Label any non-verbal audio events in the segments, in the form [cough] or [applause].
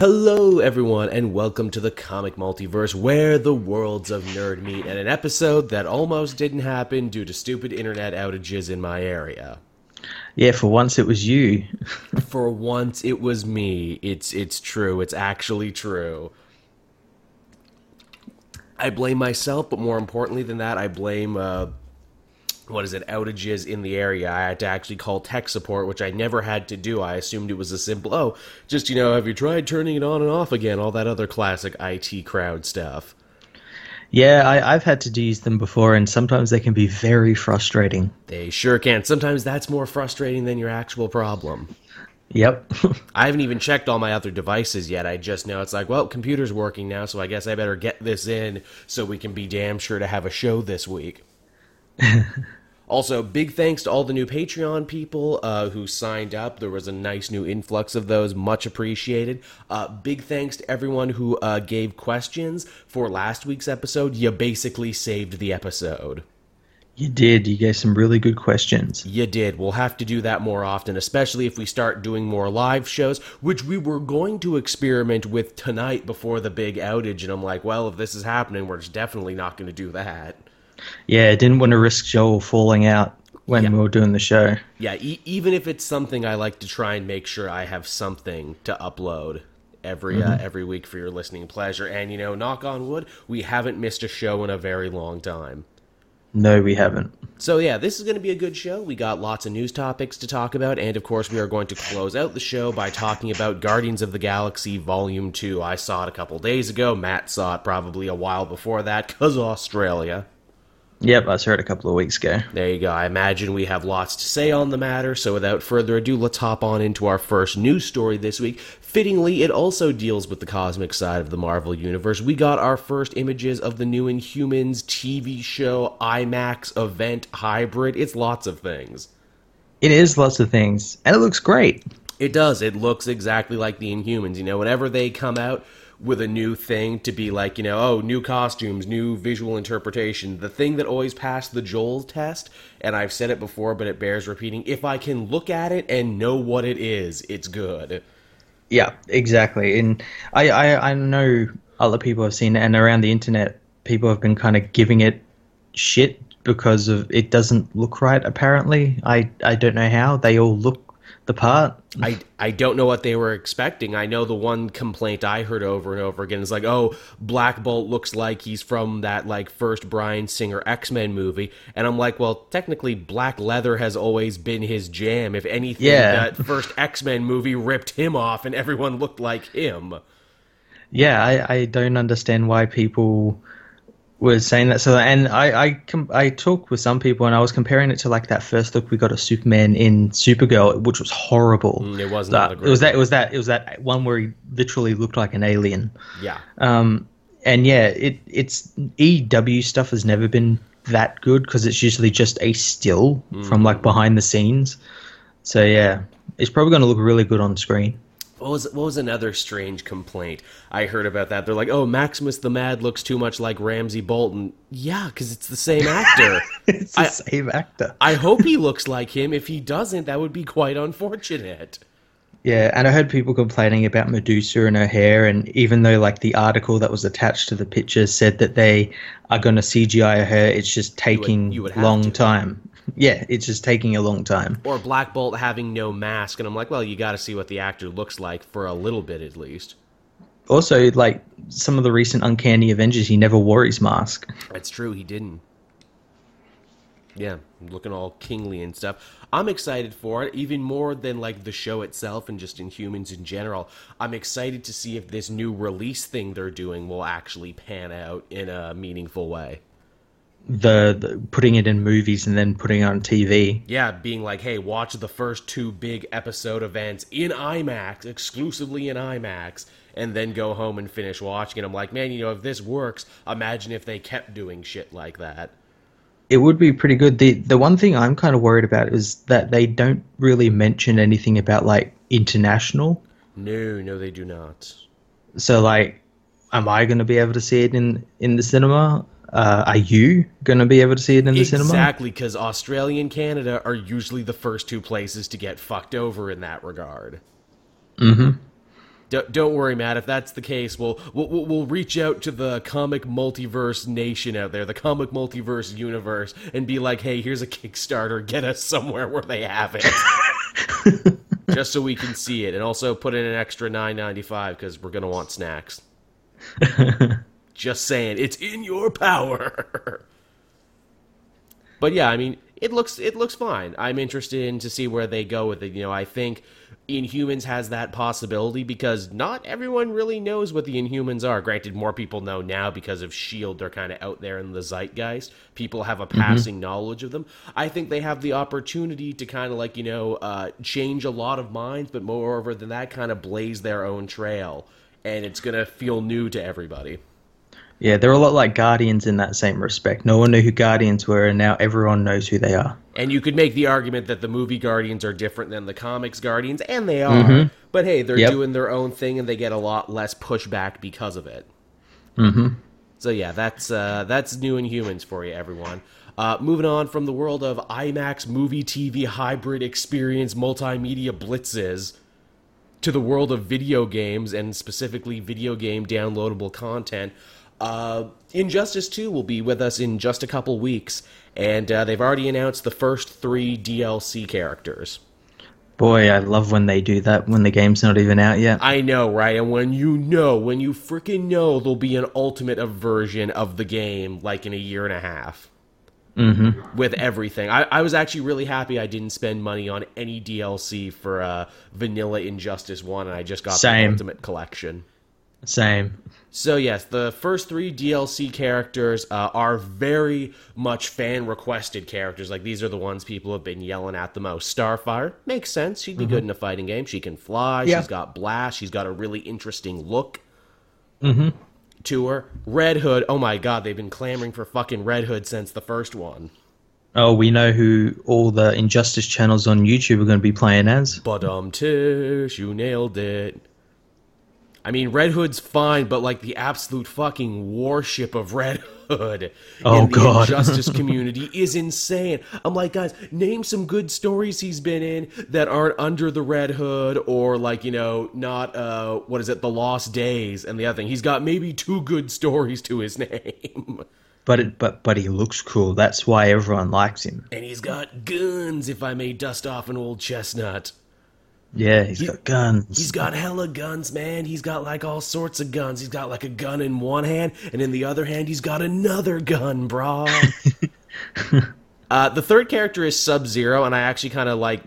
Hello, everyone, and welcome to the Comic Multiverse, where the worlds of nerd meet, and an episode that almost didn't happen due to stupid internet outages in my area. Yeah, for once it was you. [laughs] For once, it was me. It's it's true. It's actually true. I blame myself, but more importantly than that, I blame uh, what is it outages in the area. I had to actually call tech support, which I never had to do. I assumed it was a simple oh, just you know, have you tried turning it on and off again? All that other classic IT crowd stuff. Yeah, I, I've had to use them before, and sometimes they can be very frustrating. They sure can. Sometimes that's more frustrating than your actual problem. Yep. [laughs] I haven't even checked all my other devices yet. I just know it's like, well, computer's working now, so I guess I better get this in so we can be damn sure to have a show this week. [laughs] also, big thanks to all the new Patreon people uh, who signed up. There was a nice new influx of those, much appreciated. Uh, big thanks to everyone who uh, gave questions for last week's episode. You basically saved the episode. you did. You gave some really good questions. You did. We'll have to do that more often, especially if we start doing more live shows, which we were going to experiment with tonight before the big outage. And I'm like, well, if this is happening, we're definitely not going to do that. Yeah, I didn't want to risk Joel falling out when Yeah. we were doing the show. Yeah, e- even if it's something I like to try and make sure I have something to upload every uh, every week for your listening pleasure. And you know, knock on wood, we haven't missed a show in a very long time. No, we haven't. So yeah, this is going to be a good show. We got lots of news topics to talk about, and of course, we are going to close out the show by talking about Guardians of the Galaxy Volume Two. I saw it a couple days ago. Matt saw it probably a while before that, cause Australia. Yep, I saw it a couple of weeks ago. There you go. I imagine we have lots to say on the matter, so without further ado, let's hop on into our first news story this week. Fittingly, it also deals with the cosmic side of the Marvel Universe. We got our first images of the new Inhumans TV show, IMAX event hybrid. It's lots of things. It is lots of things, and it looks great. It does. It looks exactly like the Inhumans. You know, whenever they come out with a new thing to be like, you know, oh, new costumes, new visual interpretation, the thing that always passed the Joel test, and I've said it before, but it bears repeating if I can look at it and know what it is, it's good. Yeah, exactly. And I, I, I know other people have seen it, and around the internet, people have been kind of giving it shit because of it doesn't look right. Apparently, I, I don't know how they all look the part. I, I don't know what they were expecting. I know the one complaint I heard over and over again is like, oh, Black Bolt looks like he's from that like first Bryan Singer X Men movie, and I'm like, well, technically, black leather has always been his jam. If anything, Yeah. that first X Men movie ripped him off, and everyone looked like him. Yeah, I, I don't understand why people were saying that. So, and I I, com- I talked with some people, and I was comparing it to like that first look we got of Superman in Supergirl, which was horrible. Mm, it was not That- great it was that it was that it was that one where he literally looked like an alien. Yeah, Um, and yeah, it it's EW stuff has never been that good because it's usually just a still from Mm. like behind the scenes. So yeah, it's probably going to look really good on screen. What was what was another strange complaint I heard about that? They're like, "Oh, Maximus the Mad looks too much like Ramsay Bolton." Yeah, because it's the same actor. [laughs] It's the I- same actor. I hope he looks like him. If he doesn't, that would be quite unfortunate. Yeah, and I heard people complaining about Medusa and her hair, and even though like the article that was attached to the picture said that they are going to CGI her, it's just taking you would have long to. time. Yeah, it's just taking a long time. Or Black Bolt having no mask, and I'm like, well, you got to see what the actor looks like for a little bit at least. Also, like some of the recent Uncanny Avengers, he never wore his mask. That's true, he didn't. Yeah, looking all kingly and stuff. I'm excited for it, even more than like the show itself and just Inhumans in general. I'm excited to see if this new release thing they're doing will actually pan out in a meaningful way. The, the putting it in movies and then putting it on TV. Yeah, being like, hey, watch the first two big episode events in IMAX, exclusively in IMAX, and then go home and finish watching it. I'm like, man, you know, if this works, imagine if they kept doing shit like that. It would be pretty good. The the one thing I'm kind of worried about is that they don't really mention anything about like international. No, no, they do not. So like, am I going to be able to see it in in the cinema? Uh, are you going to be able to see it in the cinema? Exactly, because Australia and Canada are usually the first two places to get fucked over in that regard. Mm-hmm. don't, don't worry, Matt. If that's the case, we'll, we'll we'll reach out to the comic multiverse nation out there, the comic multiverse universe, and be like, "Hey, here's a Kickstarter. Get us somewhere where they have it, [laughs] just so we can see it, and also put in an extra nine ninety five because we're gonna want snacks." [laughs] just saying, it's in your power. [laughs] but yeah, I mean, it looks it looks fine. I'm interested in to see where they go with it. You know, I think Inhumans has that possibility because not everyone really knows what the Inhumans are. Granted, more people know now because of Shield. They're kind of out there in the zeitgeist. People have a passing mm-hmm. knowledge of them. I think they have the opportunity to kind of like you know uh, change a lot of minds, but moreover than that, kind of blaze their own trail, and it's gonna feel new to everybody. Yeah, they're a lot like Guardians in that same respect. No one knew who Guardians were, and now everyone knows who they are. And you could make the argument that the movie Guardians are different than the comics Guardians, and they are. Mm-hmm. But hey, they're yep. doing their own thing, and they get a lot less pushback because of it. Mm-hmm. So yeah, that's uh, that's new Inhumans for you, everyone. Uh, moving on from the world of IMAX movie TV hybrid experience multimedia blitzes to the world of video games and specifically video game downloadable content. Uh, Injustice 2 will be with us in just a couple weeks, and uh, they've already announced the first three DLC characters. Boy, I love when they do that when the game's not even out yet. I know, right? And when you know, when you freaking know there'll be an ultimate version of the game like in a year and a half. Mm-hmm. With everything. I, I was actually really happy I didn't spend money on any DLC for uh, Vanilla Injustice 1, and I just got Same. the Ultimate Collection. Same. So yes, the first three DLC characters uh, are very much fan requested characters. Like these are the ones people have been yelling at the most. Starfire makes sense. She'd be mm-hmm. good in a fighting game. She can fly. Yeah. She's got blast. She's got a really interesting look mm-hmm. To her. Red Hood. Oh my god, they've been clamoring for fucking Red Hood since the first one. Oh, we know who all the Injustice channels on YouTube are going to be playing as. But um, Tish, you nailed it. I mean, Red Hood's fine, but like the absolute fucking warship of Red Hood oh, in the God. injustice community is insane. I'm like, guys, name some good stories he's been in that aren't under the Red Hood or like, you know, not uh what is it, The Lost Days and the other thing. He's got maybe two good stories to his [laughs] name. But it, but but he looks cool. That's why everyone likes him. And he's got guns, if I may dust off an old chestnut. Yeah, he's he, got guns. He's got hella guns, man. He's got like all sorts of guns. He's got like a gun in one hand, and in the other hand, he's got another gun, bro. [laughs] uh, the third character is Sub Zero, and I actually kind of like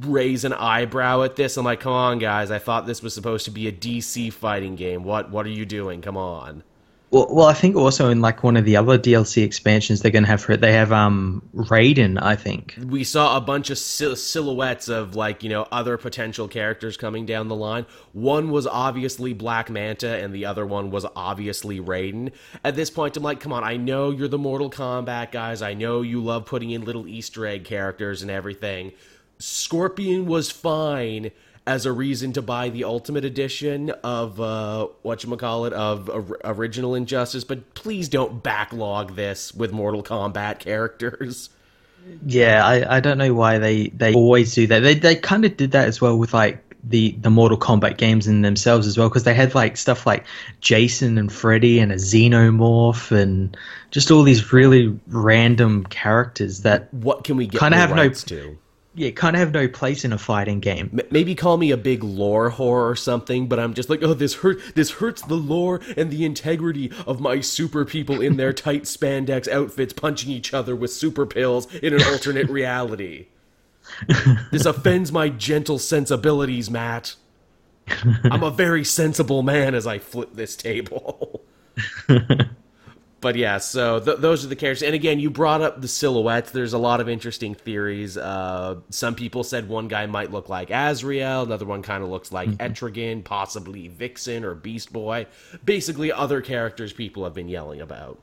raise an eyebrow at this. I'm like, come on, guys. I thought this was supposed to be a DC fighting game. What what are you doing? Come on. Well, well, I think also in like one of the other DLC expansions they're going to have for it, they have um Raiden. I think we saw a bunch of sil- silhouettes of like you know other potential characters coming down the line. One was obviously Black Manta, and the other one was obviously Raiden. At this point, I'm like, come on, I know you're the Mortal Kombat guys. I know you love putting in little Easter egg characters and everything. Scorpion was fine as a reason to buy the ultimate edition of uh what you call it of uh, original injustice but please don't backlog this with mortal kombat characters. Yeah i i don't know why they they always do that. They they kind of did that as well with like the the Mortal Kombat games in themselves as well because they had like stuff like Jason and Freddy and a Xenomorph and just all these really random characters that what can we get kind of have no to yeah, kind of have no place in a fighting game. Maybe call me a big lore whore or something, but I'm just like, oh, this hurt. This hurts the lore and the integrity of my super people in their [laughs] tight spandex outfits, punching each other with super pills in an alternate reality. [laughs] this offends my gentle sensibilities, Matt. I'm a very sensible man as I flip this table [laughs] but yeah, so th- those are the characters. And again, you brought up the silhouettes. There's a lot of interesting theories. Uh, some people said one guy might look like Azrael, another one kind of looks like mm-hmm. Etrigan, possibly Vixen or Beast Boy. Basically, other characters people have been yelling about.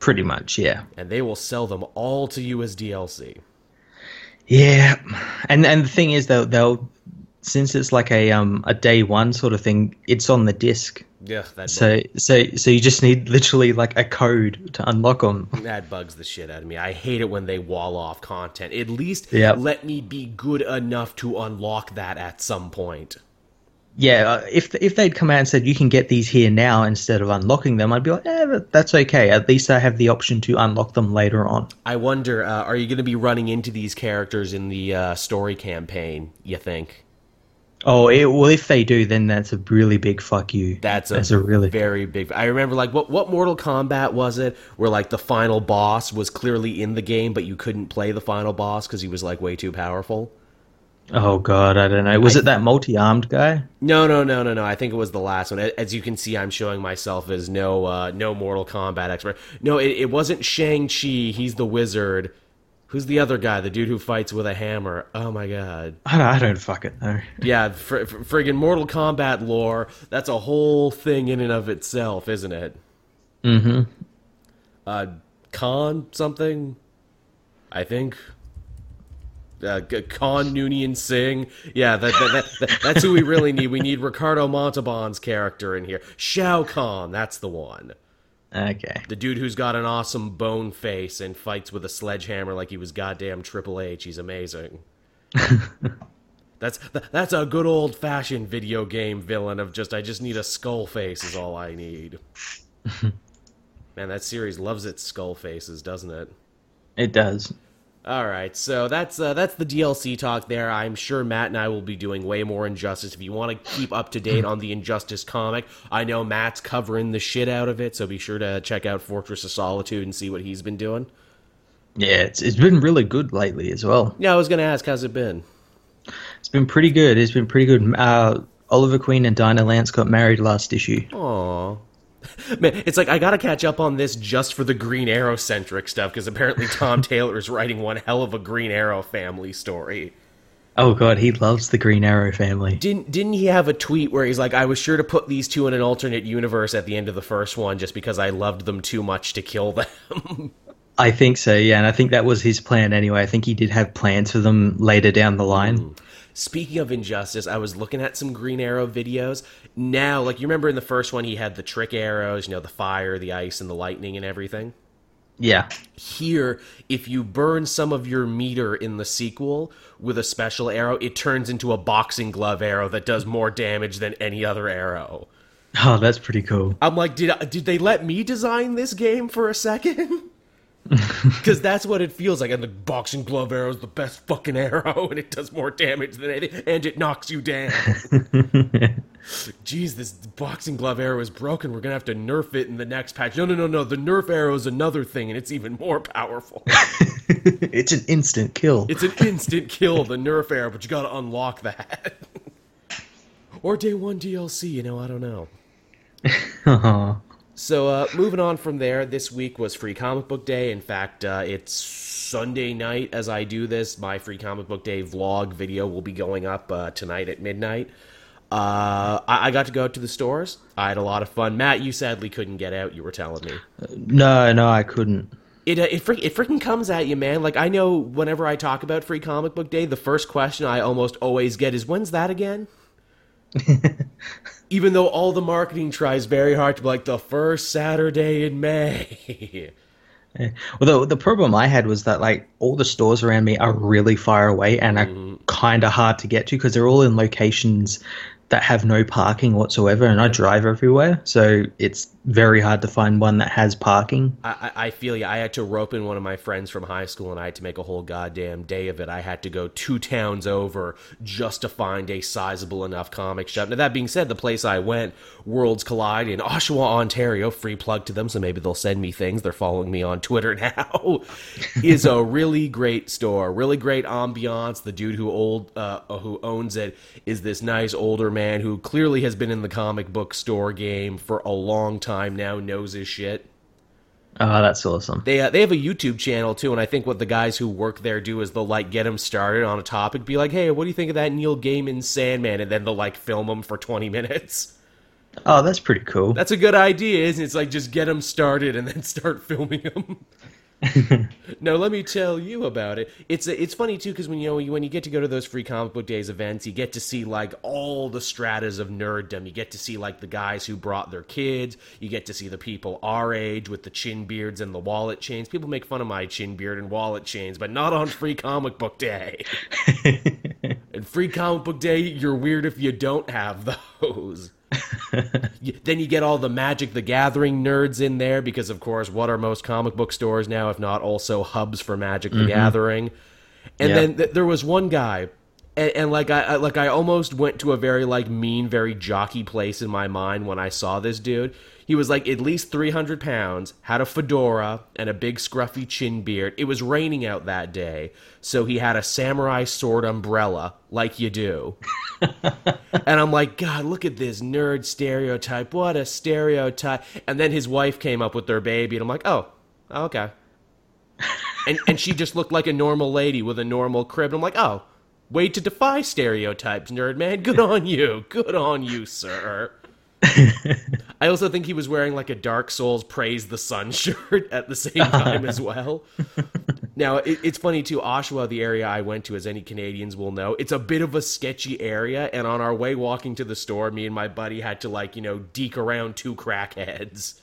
Pretty much, yeah. And they will sell them all to you as DLC. Yeah, and and the thing is, they'll they'll since it's like a um a day one sort of thing, it's on the disc. Yeah, that so so so you just need literally like a code to unlock them. [laughs] That bugs the shit out of me. I hate it when they wall off content. At least yep. let me be good enough to unlock that at some point. yeah, uh, if if they'd come out and said you can get these here now instead of unlocking them, I'd be like, eh, that's okay. At least I have the option to unlock them later on. I wonder, uh, are you going to be running into these characters in the uh, story campaign? You think? Oh, it, well, if they do, then that's a really big fuck you. That's a, that's a really very big. I remember like what what Mortal Kombat was it? Where like the final boss was clearly in the game, but you couldn't play the final boss because he was like way too powerful. Oh god, I don't know. Was I, it that multi-armed guy? No, no, no, no, no. I think it was the last one. As you can see, I'm showing myself as no uh, no Mortal Kombat expert. No, it, it wasn't Shang Chi. He's the wizard. Who's the other guy? The dude who fights with a hammer. Oh my god. [laughs] I don't, I don't fucking know. Yeah, fr- fr- friggin' Mortal Kombat lore. That's a whole thing in and of itself, isn't it? Mm-hmm. Uh, Khan something. I think uh, Khan Noonien Singh. Yeah, that, that, that, that's who we really need. We need Ricardo Montalban's character in here. Shao Kahn, that's the one. Okay. The dude who's got an awesome bone face and fights with a sledgehammer like he was goddamn Triple H. He's amazing. [laughs] that's that's a good old fashioned video game villain of just I just need a skull face is all I need. [laughs] Man, that series loves its skull faces, doesn't it? It does. All right, so that's uh, that's the DLC talk there. I'm sure Matt and I will be doing way more Injustice. If you want to keep up to date on the Injustice comic, I know Matt's covering the shit out of it, so be sure to check out Fortress of Solitude and see what he's been doing. Yeah, it's it's been really good lately as well. Yeah, I was gonna ask, how's it been? It's been pretty good. It's been pretty good. Uh, Oliver Queen and Dinah Lance got married last issue. Aww. [laughs] Man, it's like I gotta catch up on this just for the Green Arrow centric stuff because apparently Tom [laughs] Taylor is writing one hell of a Green Arrow family story. Oh god, he loves the Green Arrow family. Didn't didn't he have a tweet where he's like, "I was sure to put these two in an alternate universe at the end of the first one just because I loved them too much to kill them." [laughs] I think so, yeah, and I think that was his plan anyway. I think he did have plans for them later down the line. Mm. Speaking of injustice, I was looking at some Green Arrow videos. Now, like you remember in the first one, he had the trick arrows, you know, the fire, the ice, and the lightning, and everything. Yeah. Here, if you burn some of your meter in the sequel with a special arrow, it turns into a boxing glove arrow that does more damage than any other arrow. Oh, that's pretty cool. I'm like, did did they let me design this game for a second? [laughs] [laughs] Because that's what it feels like. And the boxing glove arrow is the best fucking arrow, and it does more damage than anything, and it knocks you down. [laughs] Jeez, this boxing glove arrow is broken. We're gonna have to nerf it in the next patch. No, no, no, no. The nerf arrow is another thing, and it's even more powerful. [laughs] it's an instant kill. It's an instant kill, the nerf arrow, but you gotta unlock that. or day one DLC, you know, I don't know. uh-huh. So, uh, moving on from there, this week was Free Comic Book Day. In fact, uh, it's Sunday night as I do this. My Free Comic Book Day vlog video will be going up uh, tonight at midnight. Uh, I-, I, got to go out to the stores. I had a lot of fun. Matt, you sadly couldn't get out. You were telling me. no, no, I couldn't. It uh, it, it freaking comes at you, man. Like I know whenever I talk about Free Comic Book Day, the first question I almost always get is, "When's that again?" [laughs] Even though all the marketing tries very hard to be like the first Saturday in May. [laughs] Yeah. Well, the, the problem I had was that like all the stores around me are really far away and are mm. kind of hard to get to because they're all in locations that have no parking whatsoever, and I drive everywhere, so it's very hard to find one that has parking. I, I feel you. I had to rope in one of my friends from high school, and I had to make a whole goddamn day of it. I had to go two towns over just to find a sizable enough comic shop. Now, that being said, the place I went, Worlds Collide in Oshawa, Ontario, free plug to them, so maybe they'll send me things. They're following me on Twitter [laughs] now. is a really great store, really great ambiance. The dude who old uh, who owns it is this nice older man who clearly has been in the comic book store game for a long time now, knows his shit. Oh, that's awesome. They uh, they have a YouTube channel too, and I think what the guys who work there do is they'll like get them started on a topic, be like, "Hey, what do you think of that Neil Gaiman Sandman?" and then they'll like film them for twenty [laughs] minutes. Oh, that's pretty cool. That's a good idea, isn't it? It's like just get them started and then start [laughs] filming them. [laughs] now let me tell you about it. It's it's funny too because when you know when you get to go to those free comic book days events, you get to see like all the stratas of nerddom. You get to see like the guys who brought their kids. You get to see the people our age with the chin beards and the wallet chains. People make fun of my chin beard and wallet chains, but not on free comic book day. [laughs] and Free comic book day, you're weird if you don't have those. [laughs] then you get all the Magic the Gathering nerds in there because, of course, what are most comic book stores now, if not also hubs for Magic the mm-hmm. Gathering? And Yeah. then th- there was one guy, and, and like I, I like I almost went to a very like mean, very jockey place in my mind when I saw this dude. He was like at least three hundred pounds, had a fedora and a big scruffy chin beard. It was raining out that day, so he had a samurai sword umbrella, like you do. [laughs] And I'm like, God, look at this nerd stereotype. What a stereotype. And then his wife came up with their baby, and I'm like, oh, okay. [laughs] And and she just looked like a normal lady with a normal crib. And I'm like, oh, way to defy stereotypes, nerd man. Good on you. Good on you, sir. [laughs] I also think he was wearing like a Dark Souls Praise the Sun [laughs] shirt at the same time as well. [laughs] Now, it, it's funny too. Oshawa, the area I went to, as any Canadians will know, it's a bit of a sketchy area. And on our way walking to the store, me and my buddy had to, like, you know, deke around two crackheads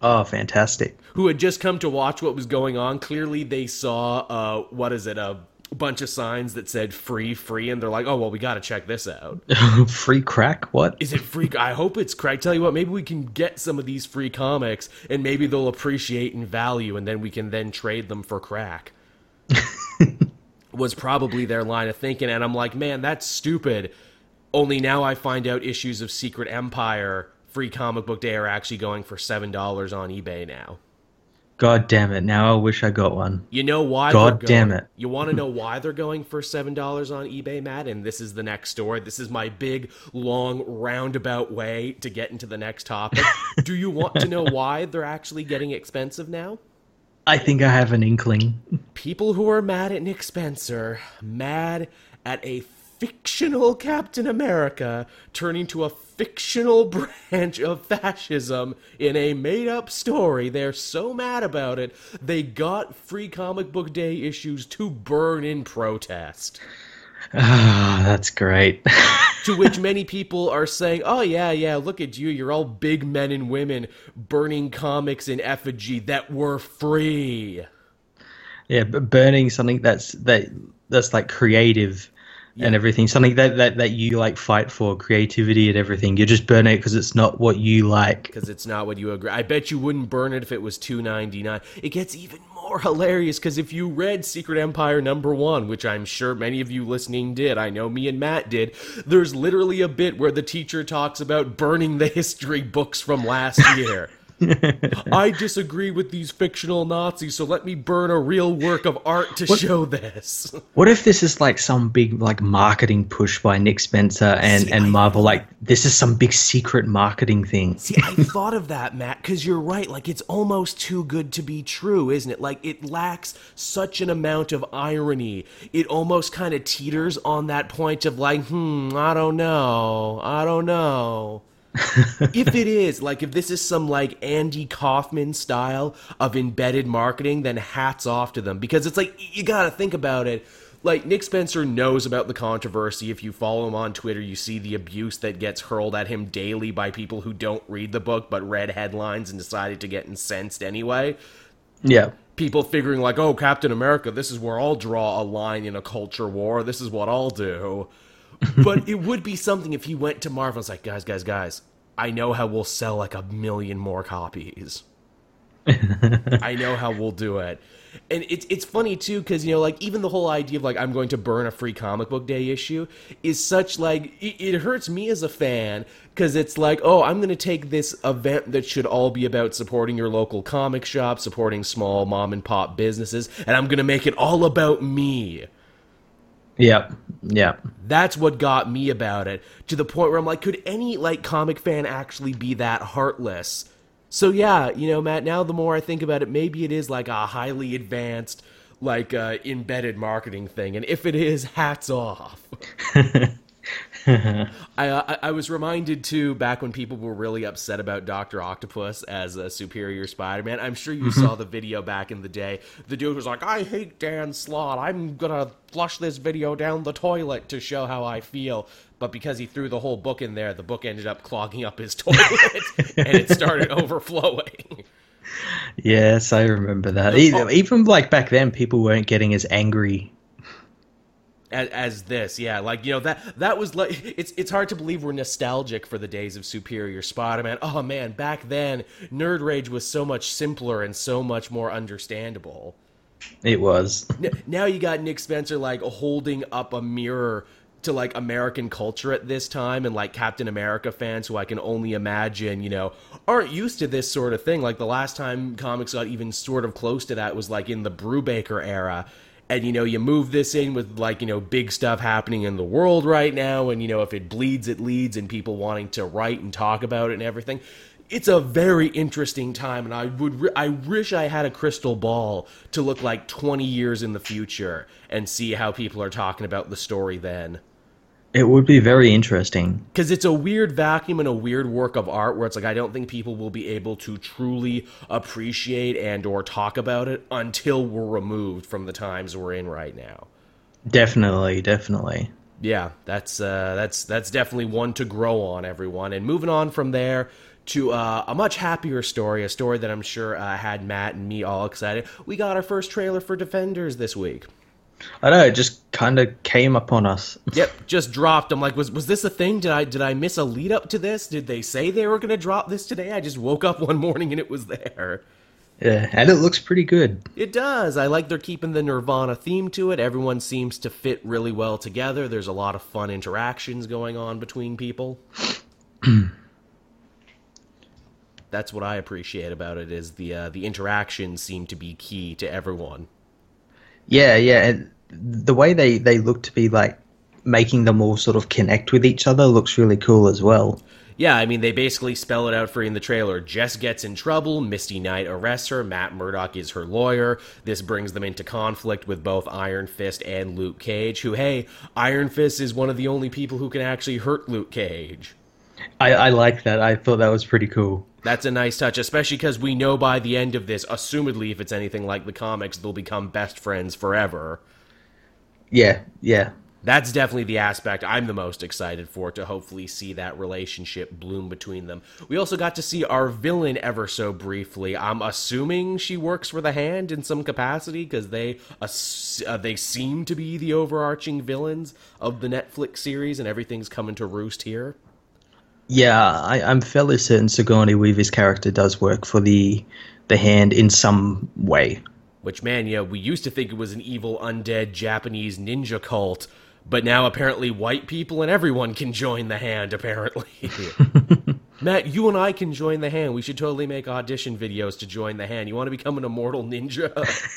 Oh, fantastic. who had just come to watch what was going on. Clearly, they saw, uh, what is it, a bunch of signs that said free, free. And they're like, oh, well, we got to check this out. [laughs] Free crack? What? Is it free? I hope it's crack. Tell you what, maybe we can get some of these free comics and maybe they'll appreciate and value and then we can then trade them for crack. [laughs] was probably their line of thinking. And I'm like, man, that's stupid. Only now I find out issues of Secret Empire free comic book day are actually going for $7 on eBay now. God damn it. Now I wish I got one. You know why? God damn it. You want to know why they're going for seven dollars on eBay, Matt? And this is the next story. This is my big, long, roundabout way to get into the next topic. [laughs] Do you want to know why they're actually getting expensive now? I think I have an inkling. People who are mad at Nick Spencer, mad at a fictional Captain America turning to a fictional [laughs] branch of fascism in a made up story. They're so mad about it, they got free comic book day issues to burn in protest. Ah, that's great. [laughs] To which many people are saying, oh, yeah, yeah, look at you. You're all big men and women burning comics in effigy that were free. yeah, but burning something that's that that's like creative and everything, something that, that that you like fight for, creativity and everything. You just burn it because it's not what you like. because it's not what you agree. I bet you wouldn't burn it if it was two ninety nine. It gets even more hilarious because if you read Secret Empire number one, which I'm sure many of you listening did, I know me and Matt did. There's literally a bit where the teacher talks about burning the history books from last year. [laughs] [laughs] I disagree with these fictional Nazis, so let me burn a real work of art to show this. What if this is like some big like marketing push by Nick Spencer and See, and I- Marvel? Like this is some big secret marketing thing. See, I thought of that, Matt, because you're right. Like, it's almost too good to be true, isn't it? Like, it lacks such an amount of irony. It almost kind of teeters on that point of, like, hmm, I don't know. I don't know. If it is, like, if this is some, like, Andy Kaufman style of embedded marketing, then hats off to them. Because it's like, you gotta think about it. Like, Nick Spencer knows about the controversy. If you follow him on Twitter, you see the abuse that gets hurled at him daily by people who don't read the book but read headlines and decided to get incensed anyway Yeah. people figuring like, oh, Captain America, this is where I'll draw a line in a culture war. This is what I'll do. [laughs] but it would be something if he went to Marvel and was like, guys, guys, guys, I know how we'll sell like a million more copies. [laughs] I know how we'll do it. And it's it's funny too because you know like even the whole idea of like I'm going to burn a free comic book day issue is such like it, it hurts me as a fan because it's like oh I'm going to take this event that should all be about supporting your local comic shop, supporting small mom and pop businesses, and I'm going to make it all about me. Yeah. Yeah. That's what got me about it to the point where I'm like, could any like comic fan actually be that heartless? So yeah, you know, Matt. Now the more I think about it, maybe it is like a highly advanced, like uh, embedded marketing thing, and if it is, hats off. [laughs] [laughs] I, uh, I I was reminded too back when people were really upset about Doctor Octopus as a superior Spider-Man. I'm sure you mm-hmm. saw the video back in the day. The dude was like, "I hate Dan Slott. I'm gonna flush this video down the toilet to show how I feel." But because he threw the whole book in there, the book ended up clogging up his [laughs] toilet, and it started [laughs] overflowing. Yes, I remember that. E- Even like back then, people weren't getting as angry. As, as this. Yeah, like you know that that was like it's it's hard to believe we're nostalgic for the days of Superior Spider-Man. Oh man, back then Nerd Rage was so much simpler and so much more understandable. It was. Now you got Nick Spencer like holding up a mirror to like American culture at this time and like Captain America fans who I can only imagine, you know, aren't used to this sort of thing. Like the last time comics got even sort of close to that was like in the Brubaker era. And you know, you move this in with like, you know, big stuff happening in the world right now and you know, if it bleeds it leads and people wanting to write and talk about it and everything. It's a very interesting time and i would re- i wish i had a crystal ball to look like 20 years in the future and see how people are talking about the story then It would be very interesting. because it's a weird vacuum and a weird work of art where it's like i don't think people will be able to truly appreciate and or talk about it until we're removed from the times we're in right now Definitely, definitely. yeah that's uh that's that's definitely one to grow on everyone and moving on from there to uh, a much happier story a story that i'm sure uh, had matt and me all excited we got our first trailer for defenders this week I know, it just kind of came upon us. [laughs] Yep, just dropped. I'm like, was was this a thing? Did I did I miss a lead up to this? Did they say they were gonna drop this today? I just woke up [laughs] one morning and it was there. Yeah, and it looks pretty good. It does. I like they're keeping the Nirvana theme to it. Everyone seems to fit really well together. There's a lot of fun interactions going on between people. [clears throat] That's what I appreciate about it is the uh, the interactions seem to be key to everyone. Yeah, yeah, and the way they they look to be like making them all sort of connect with each other looks really cool as well. Yeah, I mean, they basically spell it out for you in the trailer. Jess gets in trouble, Misty Knight arrests her, Matt Murdock is her lawyer. This brings them into conflict with both Iron Fist and Luke Cage, who, hey, Iron Fist is one of the only people who can actually hurt Luke Cage. I, I like that. I thought that was pretty cool. That's a nice touch, especially because we know by the end of this, assumedly, if it's anything like the comics, they'll become best friends forever. Yeah, yeah. That's definitely the aspect I'm the most excited for to hopefully see that relationship bloom between them. We also got to see our villain ever so briefly. I'm assuming she works for the Hand in some capacity because they uh, they seem to be the overarching villains of the Netflix series, and everything's coming to roost here. Yeah, I, I'm fairly certain Sigourney Weaver's character does work for the the hand in some way. Which, man, yeah, we used to think it was an evil undead Japanese ninja cult, but now apparently white people and everyone can join the hand, apparently. [laughs] [laughs] Matt, you and I can join the hand. We should totally make audition videos to join the hand. You want to become an immortal ninja?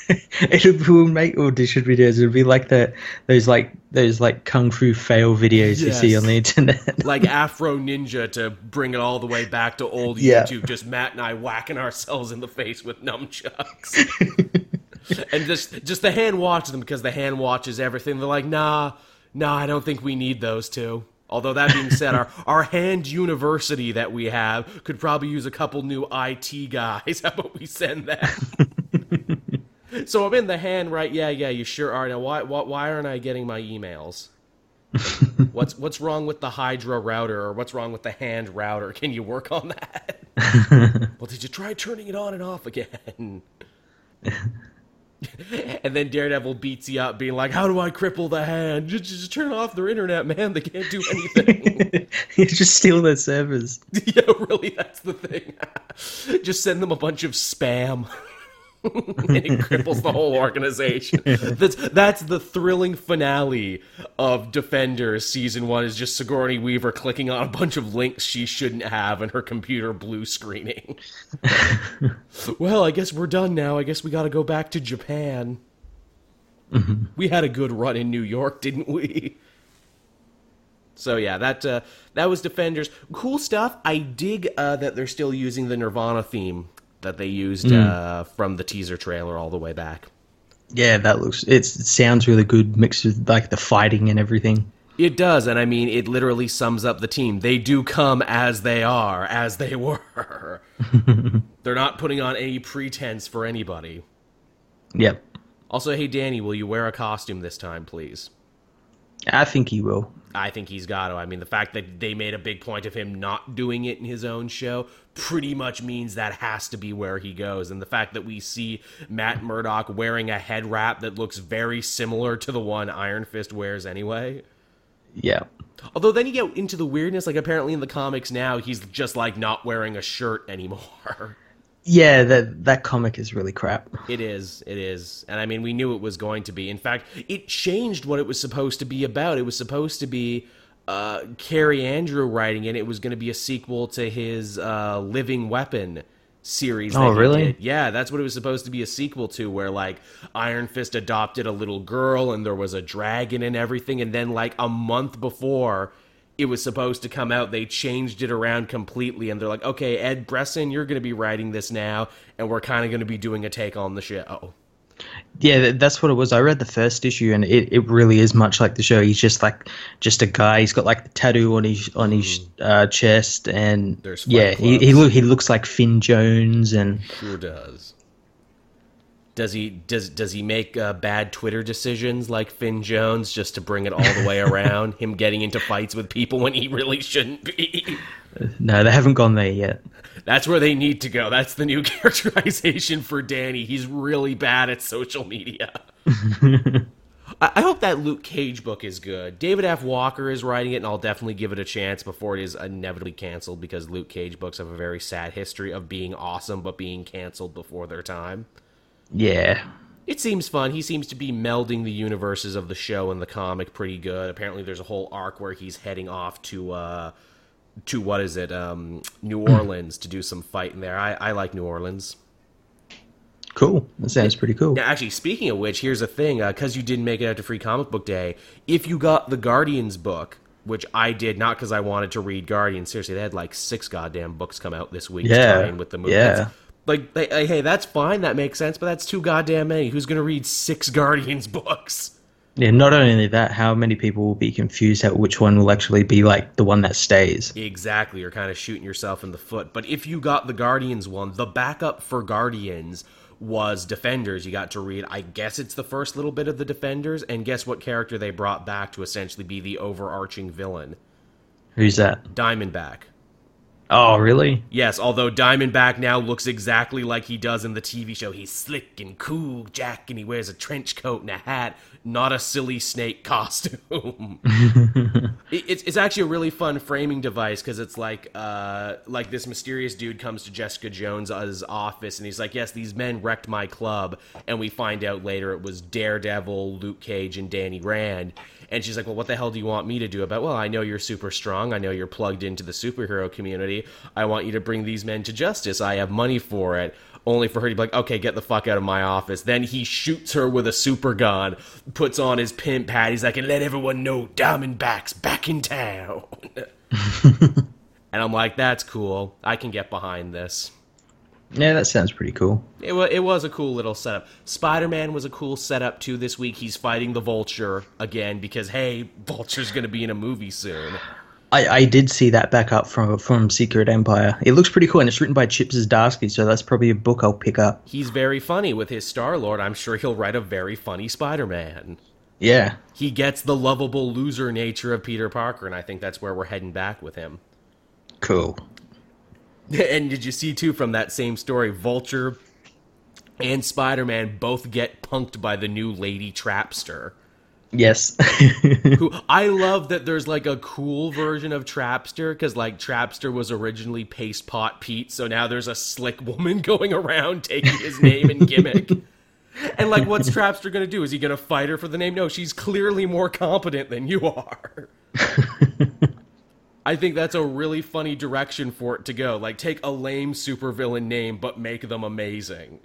[laughs] it will make audition videos. It'll be like the those like those like kung fu fail videos you see on the internet. [laughs] like [laughs] Afro Ninja to bring it all the way back to old Yeah. YouTube. Just Matt and I whacking ourselves in the face with nunchucks. and just just the hand watches them because the hand watches everything. They're like, nah, nah, I don't think we need those two. Although that being said, our, our hand university that we have could probably use a couple new IT guys. [laughs] How about we send that? [laughs] so I'm in the hand, right? Yeah, yeah, you sure are. Now, why, why, why aren't I getting my emails? [laughs] what's what's wrong with the Hydra router or what's wrong with the hand router? Can you work on that? well, did you try turning it on and off again? [laughs] and then Daredevil beats you up, being like, "How do I cripple the hand? Just, just turn off their internet, man. They can't do anything." [laughs] you just steal their servers. [laughs] yeah, really, that's the thing. just send them a bunch of spam. [laughs] and it cripples the whole organization. [laughs] That's that's the thrilling finale of Defenders season one. Is just Sigourney Weaver clicking on a bunch of links she shouldn't have, and her computer blue screening. [laughs] well, I guess we're done now. I guess we got to go back to Japan. We had a good run in New York, didn't we? So yeah, that uh, that was Defenders. Cool stuff. I dig uh, that they're still using the Nirvana theme that they used uh, from the teaser trailer all the way back. Yeah, that looks. It's, it sounds really good, mixed with like the fighting and everything. It does, and I mean, it literally sums up the team. They do come as they are, as they [laughs] were. [laughs] They're not putting on any pretense for anybody. Yep, Also, hey Danny, will you wear a costume this time, please? I think he will. I think he's got to. I mean, the fact that they made a big point of him not doing it in his own show pretty much means that has to be where he goes. And the fact that we see Matt Murdock wearing a head wrap that looks very similar to the one Iron Fist wears anyway. Yeah. Although then you get into the weirdness, like apparently in the comics now, he's just like not wearing a shirt anymore. [laughs] Yeah, that that comic is really crap. It is, it is, and I mean, we knew it was going to be. In fact, it changed what it was supposed to be about. It was supposed to be uh, Kaare Andrew writing it. It was going to be a sequel to his uh, Living Weapon series. Oh, really? Did. Yeah, that's what it was supposed to be a sequel to, where like Iron Fist adopted a little girl and there was a dragon and everything, and then like a month before it was supposed to come out, they changed it around completely, and they're like, okay, Ed Brisson, you're going to be writing this now, and we're kind of going to be doing a take on the show. Yeah, that's what it was. I read the first issue, and it, it really is much like the show. He's just like just a guy. He's got like the tattoo on his on his uh, chest, and yeah, he he, he looks like Finn Jones, and Sure does. Does he does does he make uh, bad Twitter decisions like Finn Jones just to bring it all the way around? Him getting into fights with people when he really shouldn't be. [laughs] no, they haven't gone there yet. That's where they need to go. That's the new [laughs] characterization for Danny. He's really bad at social media. [laughs] I I hope that Luke Cage book is good. David F. Walker is writing it, and I'll definitely give it a chance before it is inevitably canceled because Luke Cage books have a very sad history of being awesome but being canceled before their time. Yeah, It seems fun. He seems to be melding the universes of the show and the comic pretty good. Apparently, there's a whole arc where he's heading off to uh, to what is it, um, New [clears throat] Orleans to do some fighting there. I, I like New Orleans. cool. That sounds pretty cool. Now, actually, speaking of which, here's the thing: because you didn't make it out to Free Comic Book Day, if you got the Guardians book, which I did not because I wanted to read Guardians. Seriously, they had like six goddamn books come out this week. Yeah, with the movie. yeah. That's- Like, hey, hey, that's fine. That makes sense, but that's too goddamn many. Who's going to read six Guardians [laughs] books? Yeah, not only that, how many people will be confused at which one will actually be like the one that stays? Exactly, you're kind of shooting yourself in the foot. But if you got the Guardians one, the backup for Guardians was Defenders. You got to read, I guess it's the first little bit of the Defenders, and guess what character they brought back to essentially be the overarching villain? Who's that? Diamondback. Oh, really? Yes, although Diamondback now looks exactly like he does in the TV show. He's slick and cool, Jack, and he wears a trench coat and a hat, not a silly snake costume. [laughs] It- it's, it's actually a really fun framing device because it's like uh, like this mysterious dude comes to Jessica Jones's office and he's like, "Yes, these men wrecked my club," and we find out later it was Daredevil, Luke Cage, and Danny Rand. And she's like, "Well, what the hell do you want me to do about?" Well, I know you're super strong. I know you're plugged into the superhero community. I want you to bring these men to justice. I have money for it. Only for her to be like, okay, get the fuck out of my office. Then he shoots her with a super gun, puts on his pimp hat. He's like, and let everyone know Diamondback's back in town. [laughs] and I'm like, that's cool. I can get behind this. Yeah, that sounds pretty cool. It, it was a cool little setup. Spider Man was a cool setup too this week. He's fighting the Vulture again because, hey, [laughs] Vulture's going to be in a movie soon. I, I did see that back up from from Secret Empire. It looks pretty cool, and it's written by Chip Zdarsky, so that's probably a book I'll pick up. He's very funny with his Star Lord. I'm sure he'll write a very funny Spider Man. Yeah, He gets the lovable loser nature of Peter Parker, and I think that's where we're heading back with him. cool. [laughs] And did you see too from that same story, Vulture and Spider Man both get punked by the new Lady Trapster. Yes. [laughs] Who I love that there's like a cool version of Trapster because like Trapster was originally Paste Pot Pete, so now there's a slick woman [laughs] going around taking his name and gimmick. And like, what's Trapster gonna do? Is he gonna fight her for the name? No, she's clearly more competent than you are. I think that's a really funny direction for it to go. Like, take a lame supervillain name, but make them amazing.